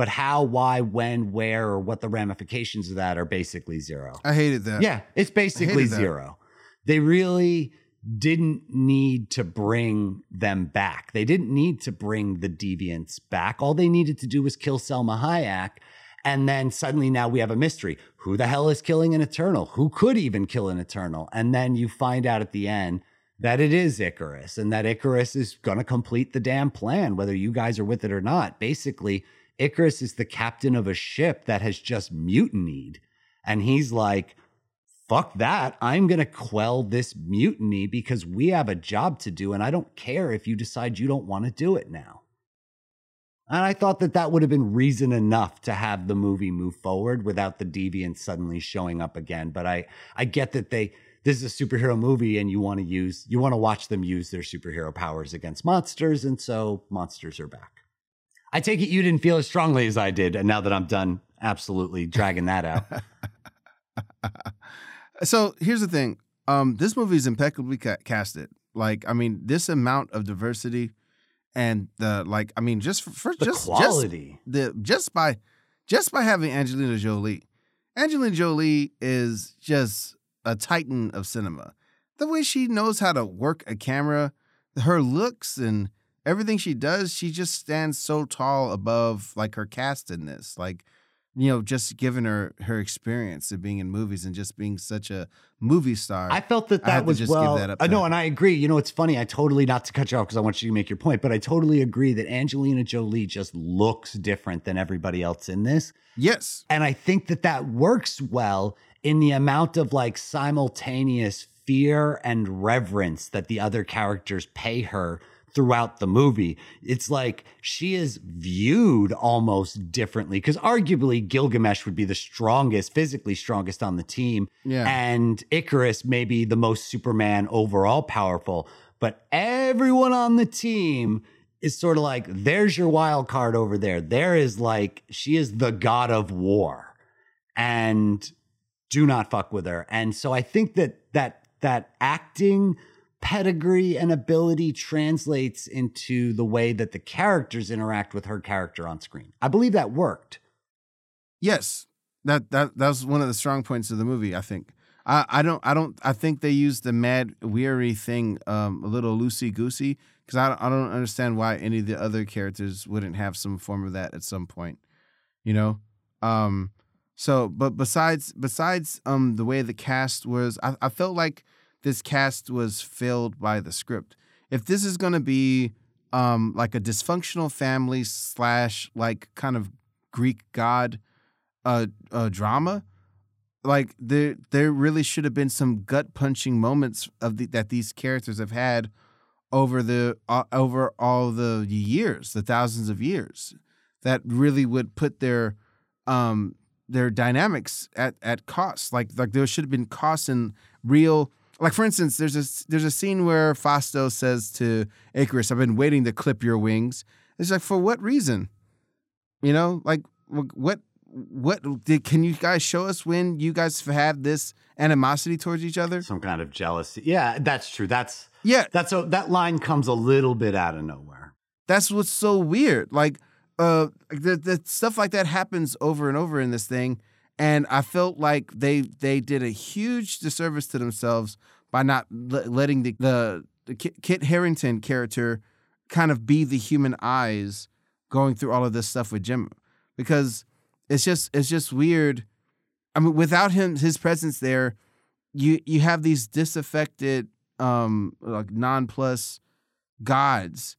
A: But how, why, when, where, or what the ramifications of that are basically zero.
B: I hated that.
A: Yeah, it's basically zero. They really didn't need to bring them back. They didn't need to bring the deviants back. All they needed to do was kill Salma Hayek. And then suddenly now we have a mystery. Who the hell is killing an Eternal? Who could even kill an Eternal? And then you find out at the end that it is Ikaris and that Ikaris is going to complete the damn plan, whether you guys are with it or not. Basically, Ikaris is the captain of a ship that has just mutinied. And he's like, fuck that. I'm going to quell this mutiny because we have a job to do. And I don't care if you decide you don't want to do it now. And I thought that that would have been reason enough to have the movie move forward without the deviant suddenly showing up again. But I, I get that they, this is a superhero movie and you want to use, you want to watch them use their superhero powers against monsters. And so monsters are back. I take it you didn't feel as strongly as I did. And now that I'm done absolutely dragging that out.
B: so here's the thing. Um, this movie is impeccably ca- casted. Like, I mean, this amount of diversity and the like. I mean, just for, for
A: the
B: just
A: quality,
B: just the just by just by having Angelina Jolie, Angelina Jolie is just a titan of cinema. The way she knows how to work a camera, her looks and everything she does, she just stands so tall above like her cast in this. Like you know, just given her her experience of being in movies and just being such a movie star.
A: I felt that that was well. That I know, uh, and I agree. You know, it's funny. I totally not to cut you off because I want you to make your point, but I totally agree that Angelina Jolie just looks different than everybody else in this.
B: Yes,
A: and I think that that works well in the amount of like simultaneous fear and reverence that the other characters pay her throughout the movie. It's like she is viewed almost differently because arguably Gilgamesh would be the strongest, physically strongest on the team.
B: Yeah.
A: And Ikaris may be the most Superman overall powerful. But everyone on the team is sort of like, there's your wild card over there. There is like, she is the god of war. And do not fuck with her. And so I think that that that acting pedigree and ability translates into the way that the characters interact with her character on screen. I believe that worked.
B: Yes. That that that was one of the strong points of the movie, I think. I, I don't I don't I think they used the mad weary thing um, a little loosey goosey because I I don't understand why any of the other characters wouldn't have some form of that at some point, you know. Um, so but besides besides um the way the cast was, I, I felt like this cast was filled by the script. If this is going to be um, like a dysfunctional family slash like kind of Greek god uh, uh, drama, like there there really should have been some gut punching moments of the, that these characters have had over the uh, over all the years, the thousands of years, that really would put their um their dynamics at at cost. Like like there should have been costs and real like for instance, there's a there's a scene where Phastos says to Ikaris, "I've been waiting to clip your wings." It's like for what reason? You know, like what what did can you guys show us when you guys have this animosity towards each other?
A: Some kind of jealousy. Yeah, that's true. That's
B: yeah.
A: That's a that line comes a little bit out of nowhere.
B: That's what's so weird. Like uh the, the stuff like that happens over and over in this thing and I felt like they they did a huge disservice to themselves by not l- letting the, the, the Kit Harington character kind of be the human eyes going through all of this stuff with Jim because it's just it's just weird. I mean, without him, his presence there, you you have these disaffected, um, like non-plus gods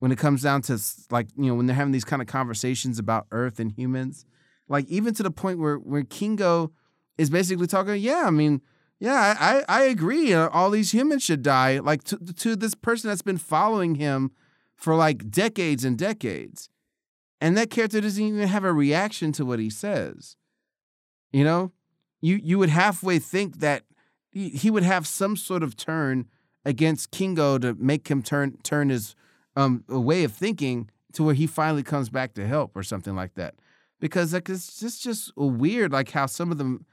B: when it comes down to like you know when they're having these kind of conversations about Earth and humans, like even to the point where where Kingo is basically talking, yeah, I mean, yeah, I, I agree. Uh, all these humans should die. Like to, to this person that's been following him for like decades and decades. And that character doesn't even have a reaction to what he says. You know, you you would halfway think that he, he would have some sort of turn against Kingo to make him turn turn his um way of thinking to where he finally comes back to help or something like that. Because like it's just just weird, like how some of them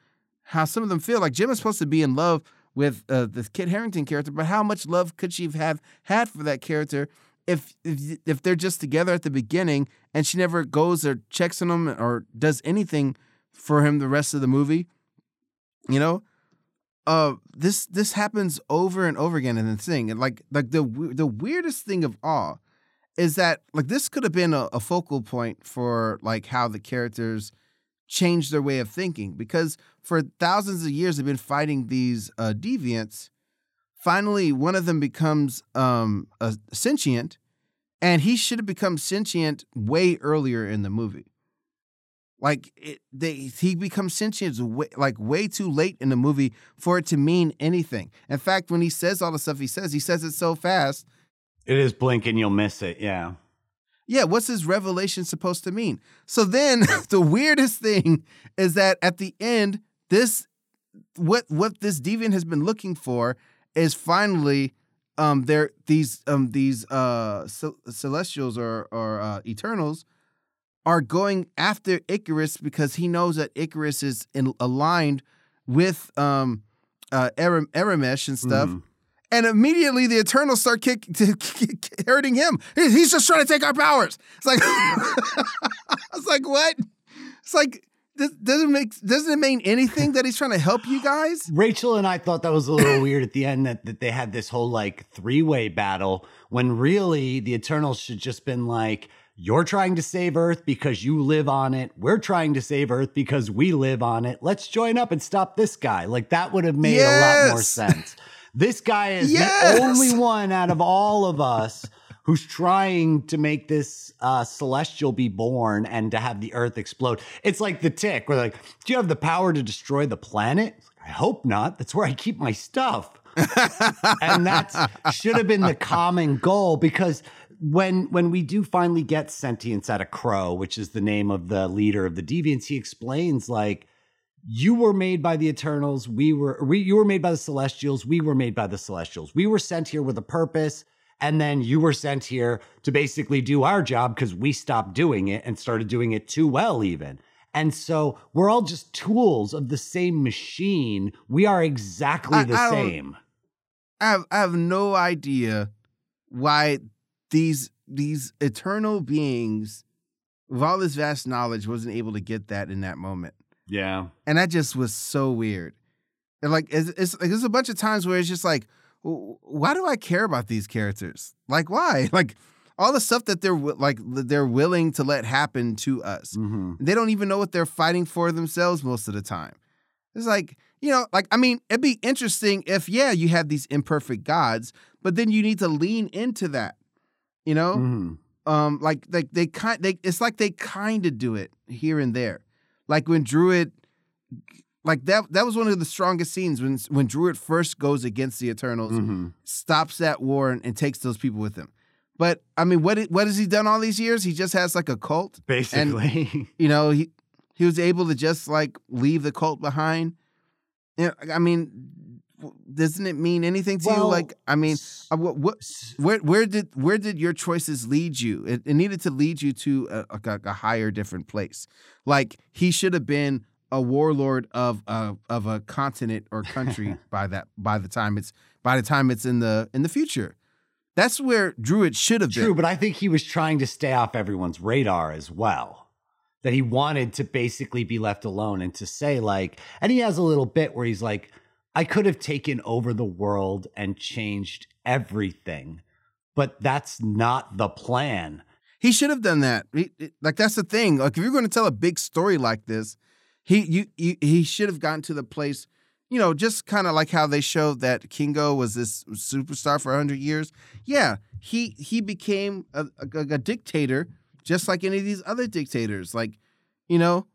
B: how some of them feel. Like Jim is supposed to be in love with uh, the Kit Harington character, but how much love could she have had for that character if, if if they're just together at the beginning and she never goes or checks on him or does anything for him the rest of the movie? You know, uh, this this happens over and over again in the thing, and like like the the weirdest thing of all is that like this could have been a, a focal point for like how the characters change their way of thinking because for thousands of years they've been fighting these uh, deviants. Finally, one of them becomes um, a sentient, and he should have become sentient way earlier in the movie. Like it, they, he becomes sentient way, like way too late in the movie for it to mean anything. In fact, when he says all the stuff he says, he says it so fast.
A: It is blink and you'll miss it. Yeah.
B: yeah, what's his revelation supposed to mean? So then the weirdest thing is that at the end, this what what this deviant has been looking for is finally um there these um these uh celestials or or uh, eternals are going after Ikaris because he knows that Ikaris is in, aligned with um uh Aram, Aramesh and stuff. Mm. And immediately the Eternals start kick, hurting him. He's just trying to take our powers. It's like, it's like what? It's like doesn't make doesn't it mean anything that he's trying to help you guys?
A: Rachel and I thought that was a little weird at the end that, that they had this whole like three way battle when really the Eternals should just been like, you're trying to save Earth because you live on it. We're trying to save Earth because we live on it. Let's join up and stop this guy. Like that would have made yes. a lot more sense. This guy is yes. the only one out of all of us who's trying to make this uh, celestial be born and to have the earth explode. It's like the tick, where like, do you have the power to destroy the planet? I hope not. That's where I keep my stuff. and that should have been the common goal because when when we do finally get sentience out of Kro, which is the name of the leader of the deviants, he explains like you were made by the Eternals, we were we you were made by the Celestials, we were made by the Celestials. We were sent here with a purpose. And then you were sent here to basically do our job because we stopped doing it and started doing it too well, even. And so we're all just tools of the same machine. We are exactly I, the I same.
B: I have, I have no idea why these these eternal beings with all this vast knowledge wasn't able to get that in that moment.
A: Yeah.
B: And that just was so weird. And like it's, it's, there's a bunch of times where it's just like why do I care about these characters? Like, why? Like, all the stuff that they're like they're willing to let happen to us. Mm-hmm. They don't even know what they're fighting for themselves most of the time. It's like you know, like I mean, it'd be interesting if yeah, you have these imperfect gods, but then you need to lean into that. You know, mm-hmm. um, like like they kind they it's like they kind of do it here and there. Like when Druig like that that was one of the strongest scenes when when Druig first goes against the Eternals, mm-hmm. stops that war and, and, takes those people with him. But I mean, what what has he done all these years? He just has like a cult,
A: basically.
B: And, you know, he he was able to just like leave the cult behind. You know, I mean, doesn't it mean anything to well, you? Like, I mean, uh, what, what, where, where did, where did your choices lead you? It, it needed to lead you to a, a, a, higher, different place. Like, he should have been a warlord of a of a continent or country by that by the time it's by the time it's in the in the future. That's where Druig should have
A: been.
B: True,
A: but I think he was trying to stay off everyone's radar as well. That he wanted to basically be left alone and to say like, and he has a little bit where he's like, I could have taken over the world and changed everything, but that's not the plan.
B: He should have done that. He, like that's the thing. Like if you're going to tell a big story like this, he you, you he should have gotten to the place, you know, just kind of like how they showed that Kingo was this superstar for hundred years. Yeah, he he became a, a, a dictator just like any of these other dictators. Like, you know,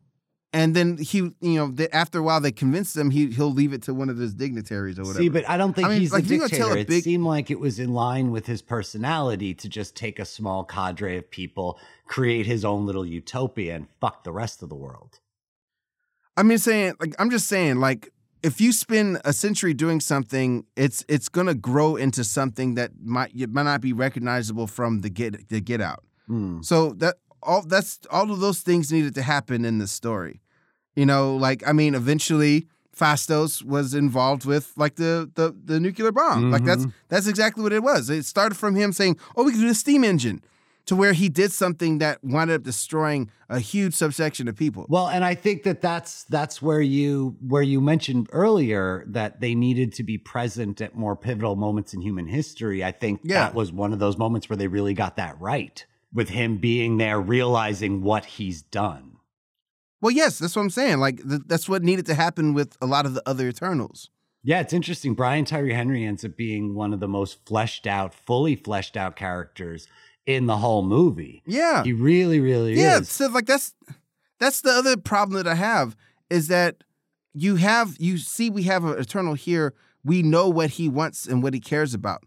B: and then he, you know, the, after a while they convinced him he he'll leave it to one of his dignitaries or whatever.
A: See, but I don't think I mean, he's like, a dictator. A big... It seemed like it was in line with his personality to just take a small cadre of people, create his own little utopia, and fuck the rest of the world.
B: I mean, saying like I'm just saying like if you spend a century doing something, it's it's gonna grow into something that might it might not be recognizable from the get the get out. Mm. So that all that's all of those things needed to happen in the story. You know, like I mean, eventually Phastos was involved with like the the, the nuclear bomb. Mm-hmm. Like that's mm-hmm. that's exactly what it was. It started from him saying, "Oh, we can do the steam engine." to where he did something that wound up destroying a huge subsection of people.
A: Well, and I think that that's that's where you where you mentioned earlier that they needed to be present at more pivotal moments in human history. I think yeah. that was one of those moments where they really got that right with him being there realizing what he's done.
B: Well, yes, that's what I'm saying. Like th- that's what needed to happen with a lot of the other Eternals.
A: Yeah, it's interesting. Brian Tyree Henry ends up being one of the most fleshed out, fully fleshed out characters in the whole movie.
B: Yeah.
A: He really, really
B: yeah,
A: is.
B: so like that's that's the other problem that I have is that you have you see we have an Eternal here. We know what he wants and what he cares about.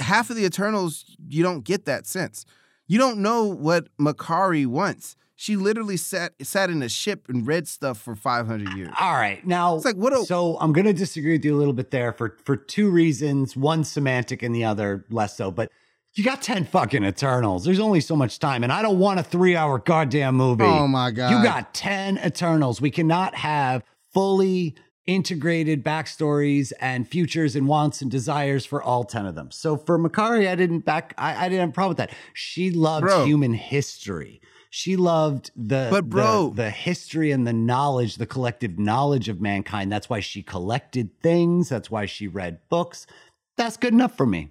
B: Half of the Eternals, you don't get that sense. You don't know what Makkari wants. She literally sat sat in a ship and read stuff for 500 years.
A: All right. Now,
B: It's like, what a-
A: so I'm going to disagree with you a little bit there for, for two reasons one semantic and the other less so. But you got 10 fucking Eternals. There's only so much time. And I don't want a three hour goddamn movie.
B: Oh my god.
A: You got 10 Eternals. We cannot have fully integrated backstories and futures and wants and desires for all 10 of them. So for Makkari, I didn't back, I, I didn't have a problem with that. She loved
B: Bro.
A: human history. She loved the,
B: But bro-
A: the, the history and the knowledge, the collective knowledge of mankind. That's why she collected things. That's why she read books. That's good enough for me.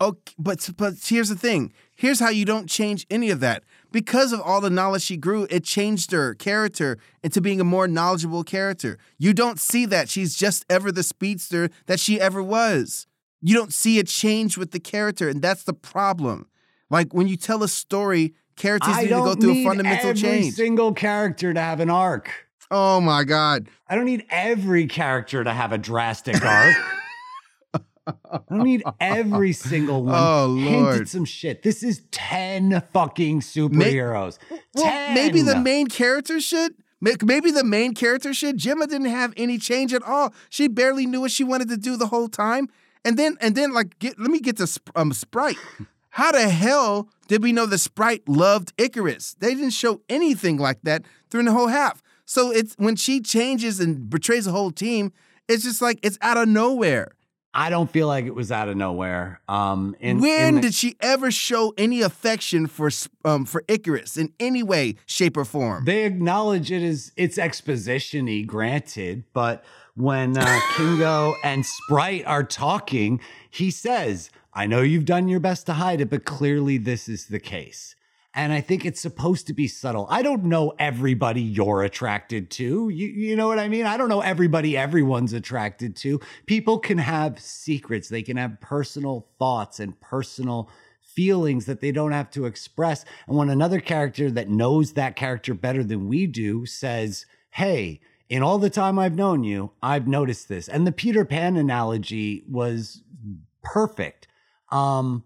B: Okay, but but here's the thing. Here's how you don't change any of that. Because of all the knowledge she grew, it changed her character into being a more knowledgeable character. You don't see that. She's just ever the speedster that she ever was. You don't see a change with the character, and that's the problem. Like when you tell a story, characters
A: I
B: need to go through a fundamental
A: every
B: change.
A: Every single character to have an arc.
B: oh my god.
A: I don't need every character to have a drastic arc. I don't need every single one.
B: Oh,
A: Hint
B: Lord.
A: some shit. This is 10 fucking superheroes.
B: Well, maybe the main character should. Maybe the main character should. Gemma didn't have any change at all. She barely knew what she wanted to do the whole time. And then, and then, like, get, let me get to um, Sprite. How the hell did we know the Sprite loved Ikaris? They didn't show anything like that during the whole half. So it's when she changes and betrays the whole team, it's just like it's out of nowhere.
A: I don't feel like it was out of nowhere. Um, in,
B: when
A: in the-
B: did she ever show any affection for um for Ikaris in any way, shape, or form?
A: they acknowledge it as it's exposition-y, granted, but when uh, Kingo and Sprite are talking, he says, I know you've done your best to hide it, but clearly this is the case. And I think it's supposed to be subtle. I don't know everybody you're attracted to. You, you know what I mean? I don't know everybody everyone's attracted to. People can have secrets, they can have personal thoughts and personal feelings that they don't have to express. And when another character that knows that character better than we do says, Hey, in all the time I've known you, I've noticed this. And the Peter Pan analogy was perfect. Um,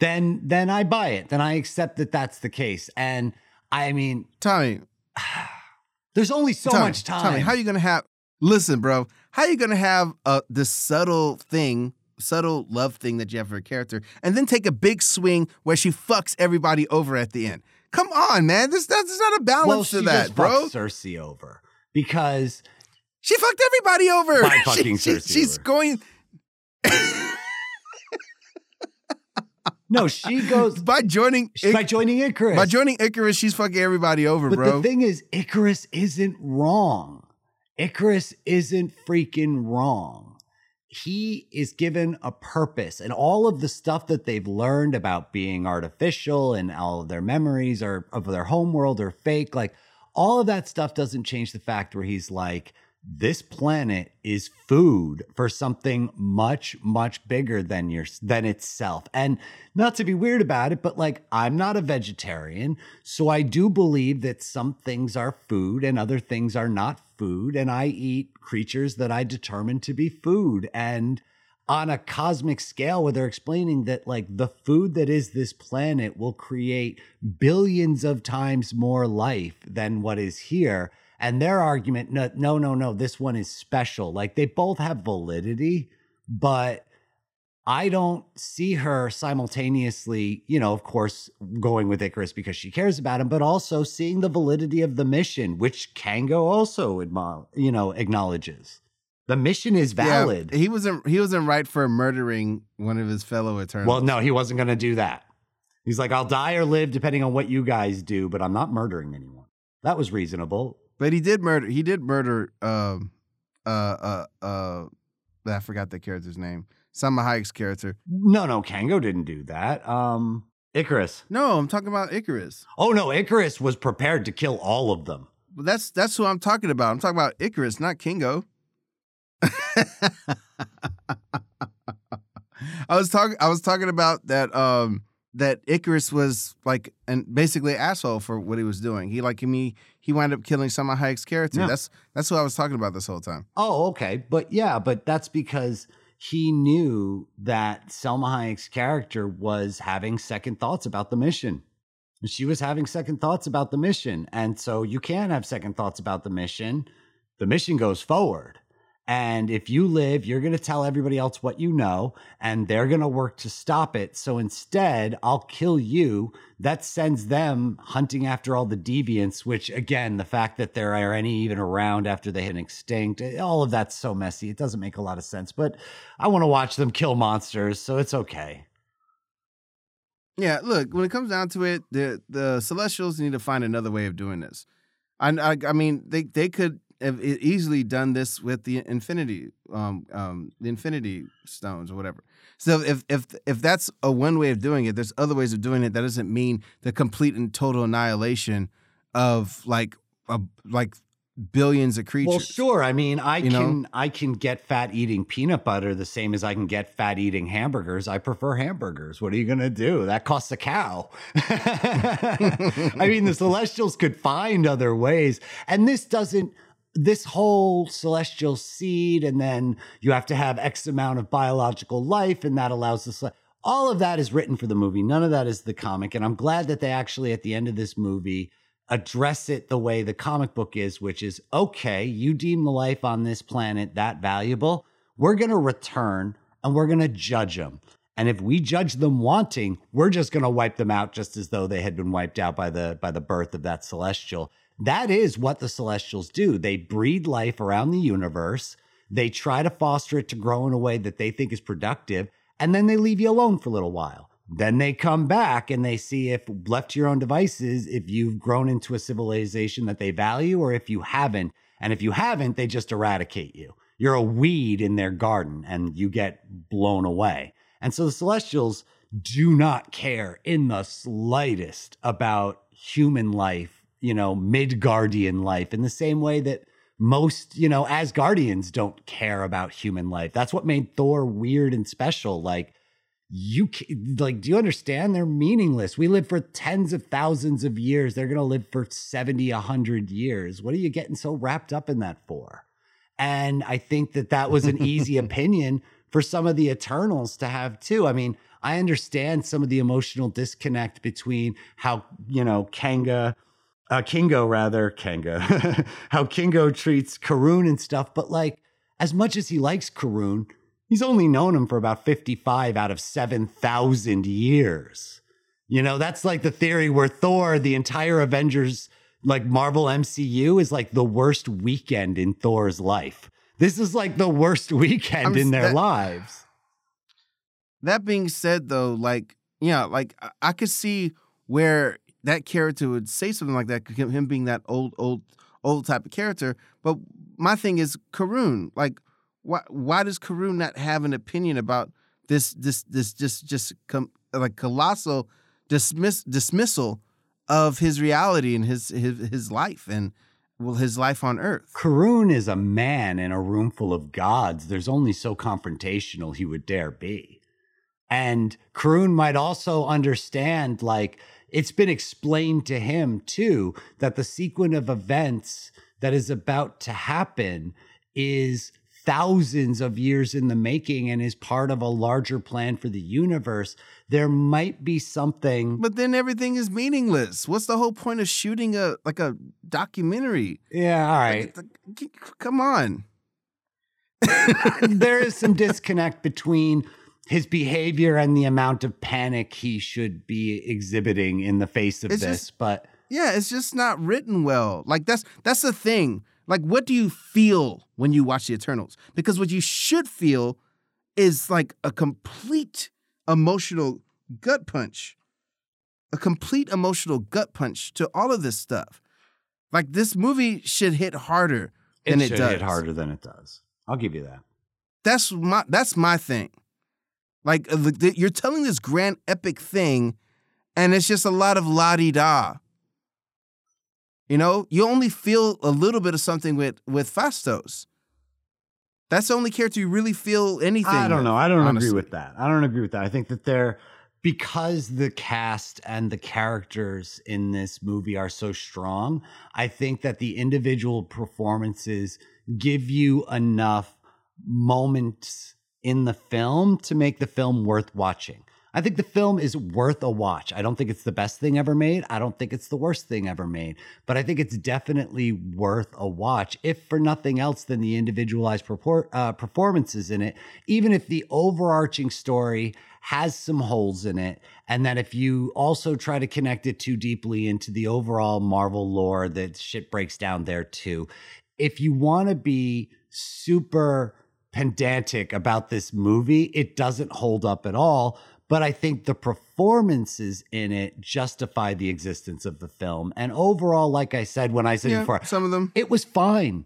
A: then then I buy it. Then I accept that that's the case. And I mean,
B: Tommy,
A: there's only so
B: Tommy,
A: much time.
B: Tommy, how are you gonna have? Listen, bro, how are you gonna have uh, this subtle thing, subtle love thing that you have for a character, and then take a big swing where she fucks everybody over at the end? Come on, man, this that's not a balance
A: well,
B: to that, bro.
A: Sersi over because
B: She fucked everybody over.
A: By fucking
B: she-
A: Sersi
B: she's
A: over.
B: going
A: no, she goes
B: by joining
A: by joining Ikaris.
B: by joining Ikaris. She's fucking everybody over,
A: But
B: bro.
A: the thing is, Ikaris isn't wrong. Ikaris isn't freaking wrong. He is given a purpose, and all of the stuff that they've learned about being artificial and all of their memories are of their homeworld are fake. Like all of that stuff doesn't change the fact where he's like, this planet is food for something much much bigger than your than itself. And not to be weird about it but like i'm not a vegetarian so i do believe that some things are food and other things are not food and i eat creatures that i determine to be food. And on a cosmic scale where they're explaining that like the food that is this planet will create billions of times more life than what is here and their argument no no no no this one is special. Like they both have validity but i don't see her simultaneously you know of course going with Ikaris because she cares about him but also seeing the validity of the mission which kango also admo- you know acknowledges. The mission is valid.
B: Yeah, he wasn't. He wasn't right for murdering one of his fellow Eternals.
A: well no he wasn't going to do that. He's like i'll die or live depending on what you guys do but i'm not murdering anyone. That was reasonable
B: But he did murder. He did murder. Um, uh, uh, uh. I forgot the character's name. Salma Hayek's character.
A: No, no, Kango didn't do that. Um, Ikaris.
B: No, I'm talking about Ikaris.
A: Oh no, Ikaris was prepared to kill all of them.
B: Well, that's that's who I'm talking about. I'm talking about Ikaris, not Kingo. I was talking. I was talking about that. Um, that Ikaris was like and basically asshole for what he was doing. He like me. He wound up killing Salma Hayek's character.
A: Yeah.
B: That's that's what I was talking about this whole time.
A: Oh, okay, but yeah, but that's because he knew that Salma Hayek's character was having second thoughts about the mission. She was having second thoughts about the mission. And so you can have second thoughts about the mission. The mission goes forward. And if you live, you're going to tell everybody else what you know, and they're going to work to stop it. So instead, I'll kill you. That sends them hunting after all the deviants, which again, the fact that there are any even around after they hit extinct, eh, all of that's so messy. It doesn't make a lot of sense, but I want to watch them kill monsters, so it's okay.
B: Yeah, look, when it comes down to it, the the Celestials need to find another way of doing this. I, I, I mean, they they could have easily done this with the Infinity, um, um, the Infinity Stones or whatever. So if if if that's a one way of doing it, there's other ways of doing it. That doesn't mean the complete and total annihilation of like a like billions of creatures.
A: Well, sure. I mean, I you can know? I can get fat eating peanut butter the same as I can get fat eating hamburgers. I prefer hamburgers. What are you going to do? That costs a cow. I mean, the celestials could find other ways. And this doesn't this whole celestial seed and then you have to have x amount of biological life and that allows the all of that is written for the movie. None of that is the comic and I'm glad that they actually at the end of this movie address it the way the comic book is, which is okay, you deem the life on this planet that valuable. We're going to return and we're going to judge them. And if we judge them wanting, we're just going to wipe them out just as though they had been wiped out by the by the birth of that celestial. That is what the celestials do. They breed life around the universe. They try to foster it to grow in a way that they think is productive, and then they leave you alone for a little while. Then they come back and they see if left to your own devices, if you've grown into a civilization that they value or if you haven't. And if you haven't, they just eradicate you. You're a weed in their garden and you get blown away. And so the Celestials do not care in the slightest about human life, you know, Midgardian life, in the same way that most, you know, Asgardians don't care about human life. That's what made Thor weird and special. Like, you like do you understand? They're meaningless. We live for tens of thousands of years. They're going to live for 70 100 years. What are you getting so wrapped up in that for? And i think that that was an easy opinion for some of the eternals to have too. I mean i understand some of the emotional disconnect between how you know kanga uh, kingo rather kanga how kingo treats Karun and stuff but like as much as he likes Karun He's only known him for about 55 out of 7,000 years. You know, that's like the theory where Thor, the entire Avengers, like Marvel MCU, is like the worst weekend in Thor's life. This is like the worst weekend I'm, in their that, lives.
B: That being said, though, like, yeah, like I could see where that character would say something like that, him being that old, old, old type of character. But my thing is Karun. Like, why why does Karun not have an opinion about this this this just just com, like colossal dismiss dismissal of his reality and his his his life and well his life on earth
A: Karun is a man in a room full of gods there's only so confrontational he would dare be and Karun might also understand like it's been explained to him too that the sequence of events that is about to happen is thousands of years in the making and is part of a larger plan for the universe, there might be something.
B: But then everything is meaningless. What's the whole point of shooting a like a documentary?
A: Yeah, all right.
B: Like, come on.
A: there is some disconnect between his behavior and the amount of panic he should be exhibiting in the face of
B: it's
A: this,
B: just,
A: but
B: yeah, it's just not written well. Like that's that's the thing like, what do you feel when you watch the Eternals? Because what you should feel is like a complete emotional gut punch, a complete emotional gut punch to all of this stuff. Like, this movie should hit harder than it,
A: it
B: does.
A: Hit harder than it does. I'll give you that.
B: That's my that's my thing. Like, uh, you're telling this grand epic thing, and it's just a lot of la di da. You know, you only feel a little bit of something with with Phastos. That's the only character you really feel anything. I
A: don't
B: with,
A: know. I don't honestly. agree with that. I don't agree with that. I think that they're because the cast and the characters in this movie are so strong. I think that the individual performances give you enough moments in the film to make the film worth watching. I think the film is worth a watch. I don't think it's the best thing ever made. I don't think it's the worst thing ever made, but I think it's definitely worth a watch, if for nothing else than the individualized purport, uh, performances in it. Even if the overarching story has some holes in it, and that if you also try to connect it too deeply into the overall Marvel lore, that shit breaks down there too. If you want to be super pedantic about this movie, it doesn't hold up at all but I think the performances in it justify the existence of the film. And overall, like I said when I said
B: Yeah,
A: before,
B: some of them.
A: it was fine.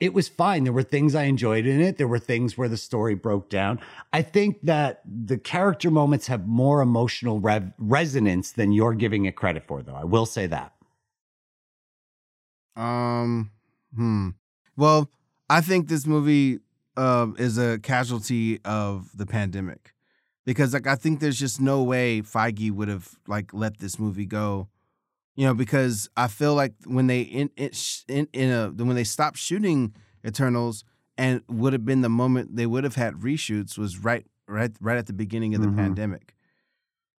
A: It was fine. There were things I enjoyed in it. There were things where the story broke down. I think that the character moments have more emotional rev- resonance than you're giving it credit for, though. I will say that.
B: Um, hmm. Well, I think this movie uh, is a casualty of the pandemic because, like, I think there's just no way Feige would have like let this movie go. You know, because I feel like when they in in, in, in a when they stopped shooting Eternals, and would have been the moment they would have had reshoots was right right right at the beginning of the
A: Mhm.
B: pandemic.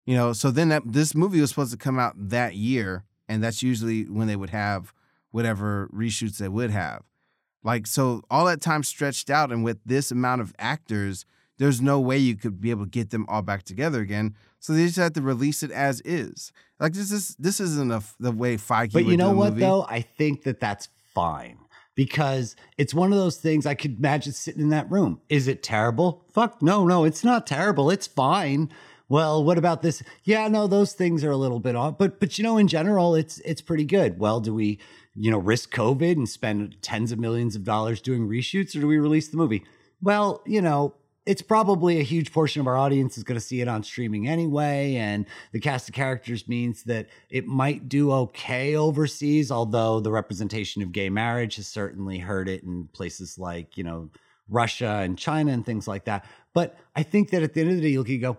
B: You know, so then that this movie was supposed to come out that year, and that's usually when they would have whatever reshoots they would have. Like so all that time stretched out and with this amount of actors, there's no way you could be able to get them all back together again. So they just had to release it as is. Like this is this isn't a, the way Feige
A: But
B: would
A: you know what,
B: movie.
A: though? I think that that's fine because it's one of those things I could imagine sitting in that room. Is it terrible? Fuck, no, no, it's not terrible. It's fine. Well, what about this? Yeah, no, those things are a little bit off, but but you know, in general, it's it's pretty good. Well, do we, you know, risk COVID and spend tens of millions of dollars doing reshoots, or do we release the movie? Well, you know, it's probably a huge portion of our audience is going to see it on streaming anyway. And the cast of characters means that it might do okay overseas, although the representation of gay marriage has certainly hurt it in places like, you know, Russia and China and things like that. But I think that at the end of the day, you look and go,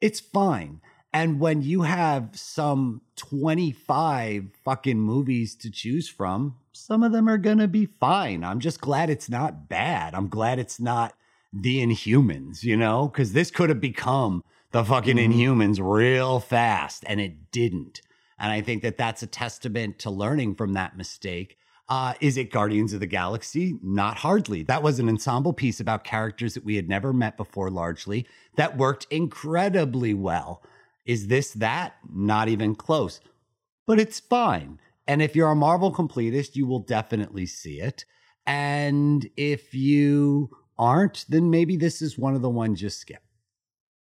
A: it's fine. And when you have some 25 fucking movies to choose from, some of them are going to be fine. I'm just glad it's not bad. I'm glad it's not the Inhumans, you know, because this could have become the fucking
B: Mhm.
A: Inhumans real fast, and it didn't. And I think that that's a testament to learning from that mistake. Uh, is it Guardians of the Galaxy? Not hardly. That was an ensemble piece about characters that we had never met before, largely, that worked incredibly well. Is this that? Not even close. But it's fine. And if you're a Marvel completist, you will definitely see it. And if you aren't, then maybe this is one of the ones you skip.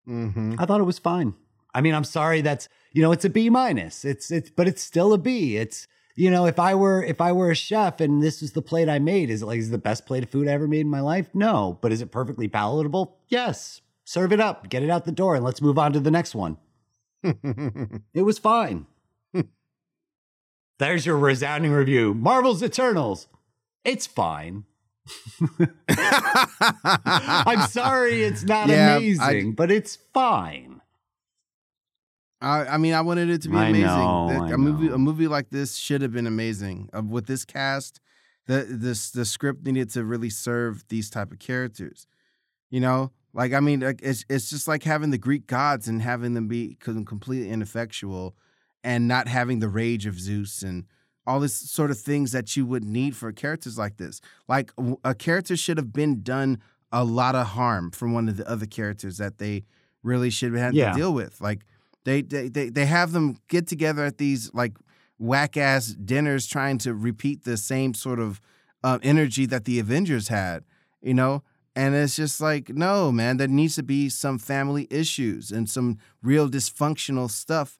B: hmm
A: I thought it was fine. I mean, I'm sorry that's you know it's a B minus. It's it's but it's still a B. It's you know if I were if I were a chef and this was the plate I made, is it like is it the best plate of food I ever made in my life? No, but is it perfectly palatable? Yes. Serve it up, get it out the door, and let's move on to the next one. It was fine. There's your resounding review. Marvel's Eternals. It's fine. I'm sorry it's not
B: Yeah, I-
A: amazing, but it's fine.
B: I, I mean, I wanted it to be
A: I
B: amazing.
A: know,
B: The-
A: I
B: a movie,
A: know.
B: a movie like this should have been amazing. Uh, with this cast, the this the script needed to really serve these type of characters. You know, like I mean, like, it's it's just like having the Greek gods and having them be completely ineffectual, and not having the rage of Zeus and all this sort of things that you would need for characters like this. Like a character should have been done a lot of harm from one of the other characters that they really should have had
A: Yeah.
B: to deal with. Like they, they they they have them get together at these like whack ass dinners trying to repeat the same sort of uh, energy that the Avengers had, you know. And it's just like, no, man, there needs to be some family issues and some real dysfunctional stuff,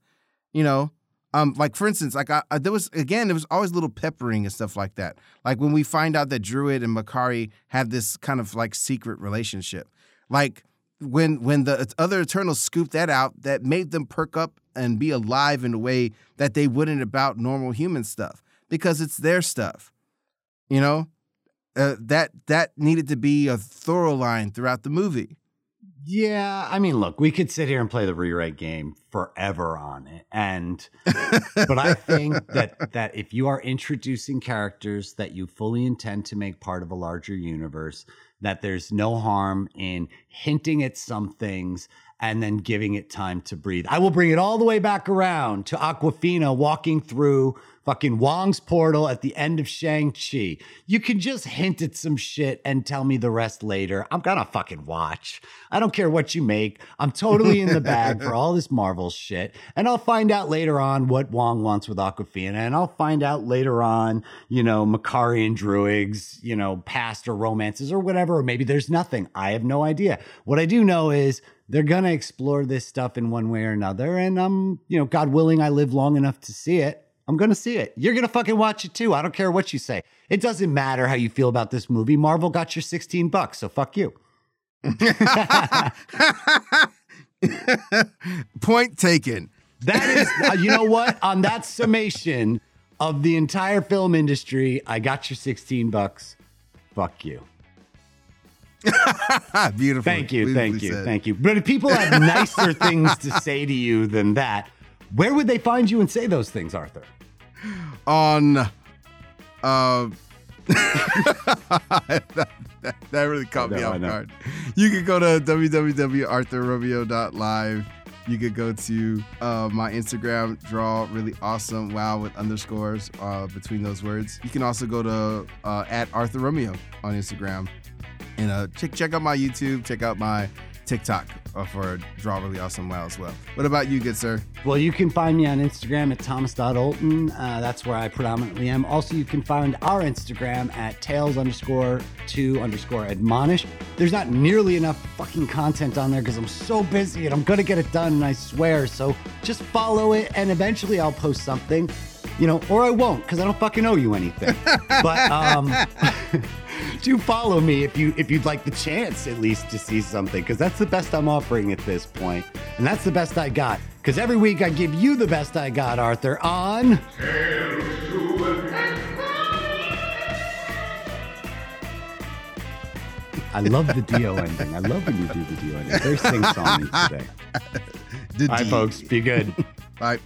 B: you know. Um, like for instance, like I, I, there was again, there was always little peppering and stuff like that. Like when we find out that Druig and Makkari had this kind of like secret relationship, like when when the other Eternals scooped that out, that made them perk up and be alive in a way that they wouldn't about normal human stuff because it's their stuff, you know. Uh, that that needed to be a thorough line throughout the movie.
A: Yeah, I mean, look, we could sit here and play the rewrite game forever on it, and but I think that that if you are introducing characters that you fully intend to make part of a larger universe, that there's no harm in hinting at some things and then giving it time to breathe. I will bring it all the way back around to Awkwafina walking through fucking Wong's portal at the end of Shang-Chi. You can just hint at some shit and tell me the rest later. I'm gonna fucking watch. I don't care what you make. I'm totally in the bag for all this Marvel shit. And I'll find out later on what Wong wants with Awkwafina. And I'll find out later on, you know, Makkari and Druig's, you know, past or romances or whatever. Or maybe there's nothing. I have no idea. What I do know is they're going to explore this stuff in one way or another. And I'm, you know, God willing, I live long enough to see it. I'm going to see it. You're going to fucking watch it too. I don't care what you say. It doesn't matter how you feel about this movie. Marvel got your 16 bucks, so fuck you.
B: Point taken.
A: That is, uh, you know what? On that summation of the entire film industry, I got your 16 bucks. Fuck you.
B: Beautiful.
A: Thank you. Thank you. Said. Thank you. But if people have nicer things to say to you than that, where would they find you and say those things, Arthur?
B: On uh that, that, really caught know, me off guard. You can go to www.arthurromeo.live. You could go to uh, my Instagram, draw really awesome wow with underscores uh, between those words. You can also go to uh, at Arthur Romeo on Instagram and uh, check check out my YouTube, check out my TikTok uh, for Draw Really Awesome Wow as well. What about you, good sir?
A: Well, you can find me on Instagram at thomas.olton. Uh, that's where I predominantly am. Also, you can find our Instagram at tails underscore two underscore admonish. There's not nearly enough fucking content on there because I'm so busy and I'm going to get it done, and I swear. So just follow it, and eventually I'll post something, you know, or I won't because I don't fucking owe you anything. but, um, do follow me if you if you'd like the chance at least to see something because that's the best I'm offering at this point, and that's the best I got. Because every week I give you the best I got, Arthur. On. I love the Dio ending. I love when you do the Dio ending. Very sing songy today. The Bye, folks. Be good.
B: Bye.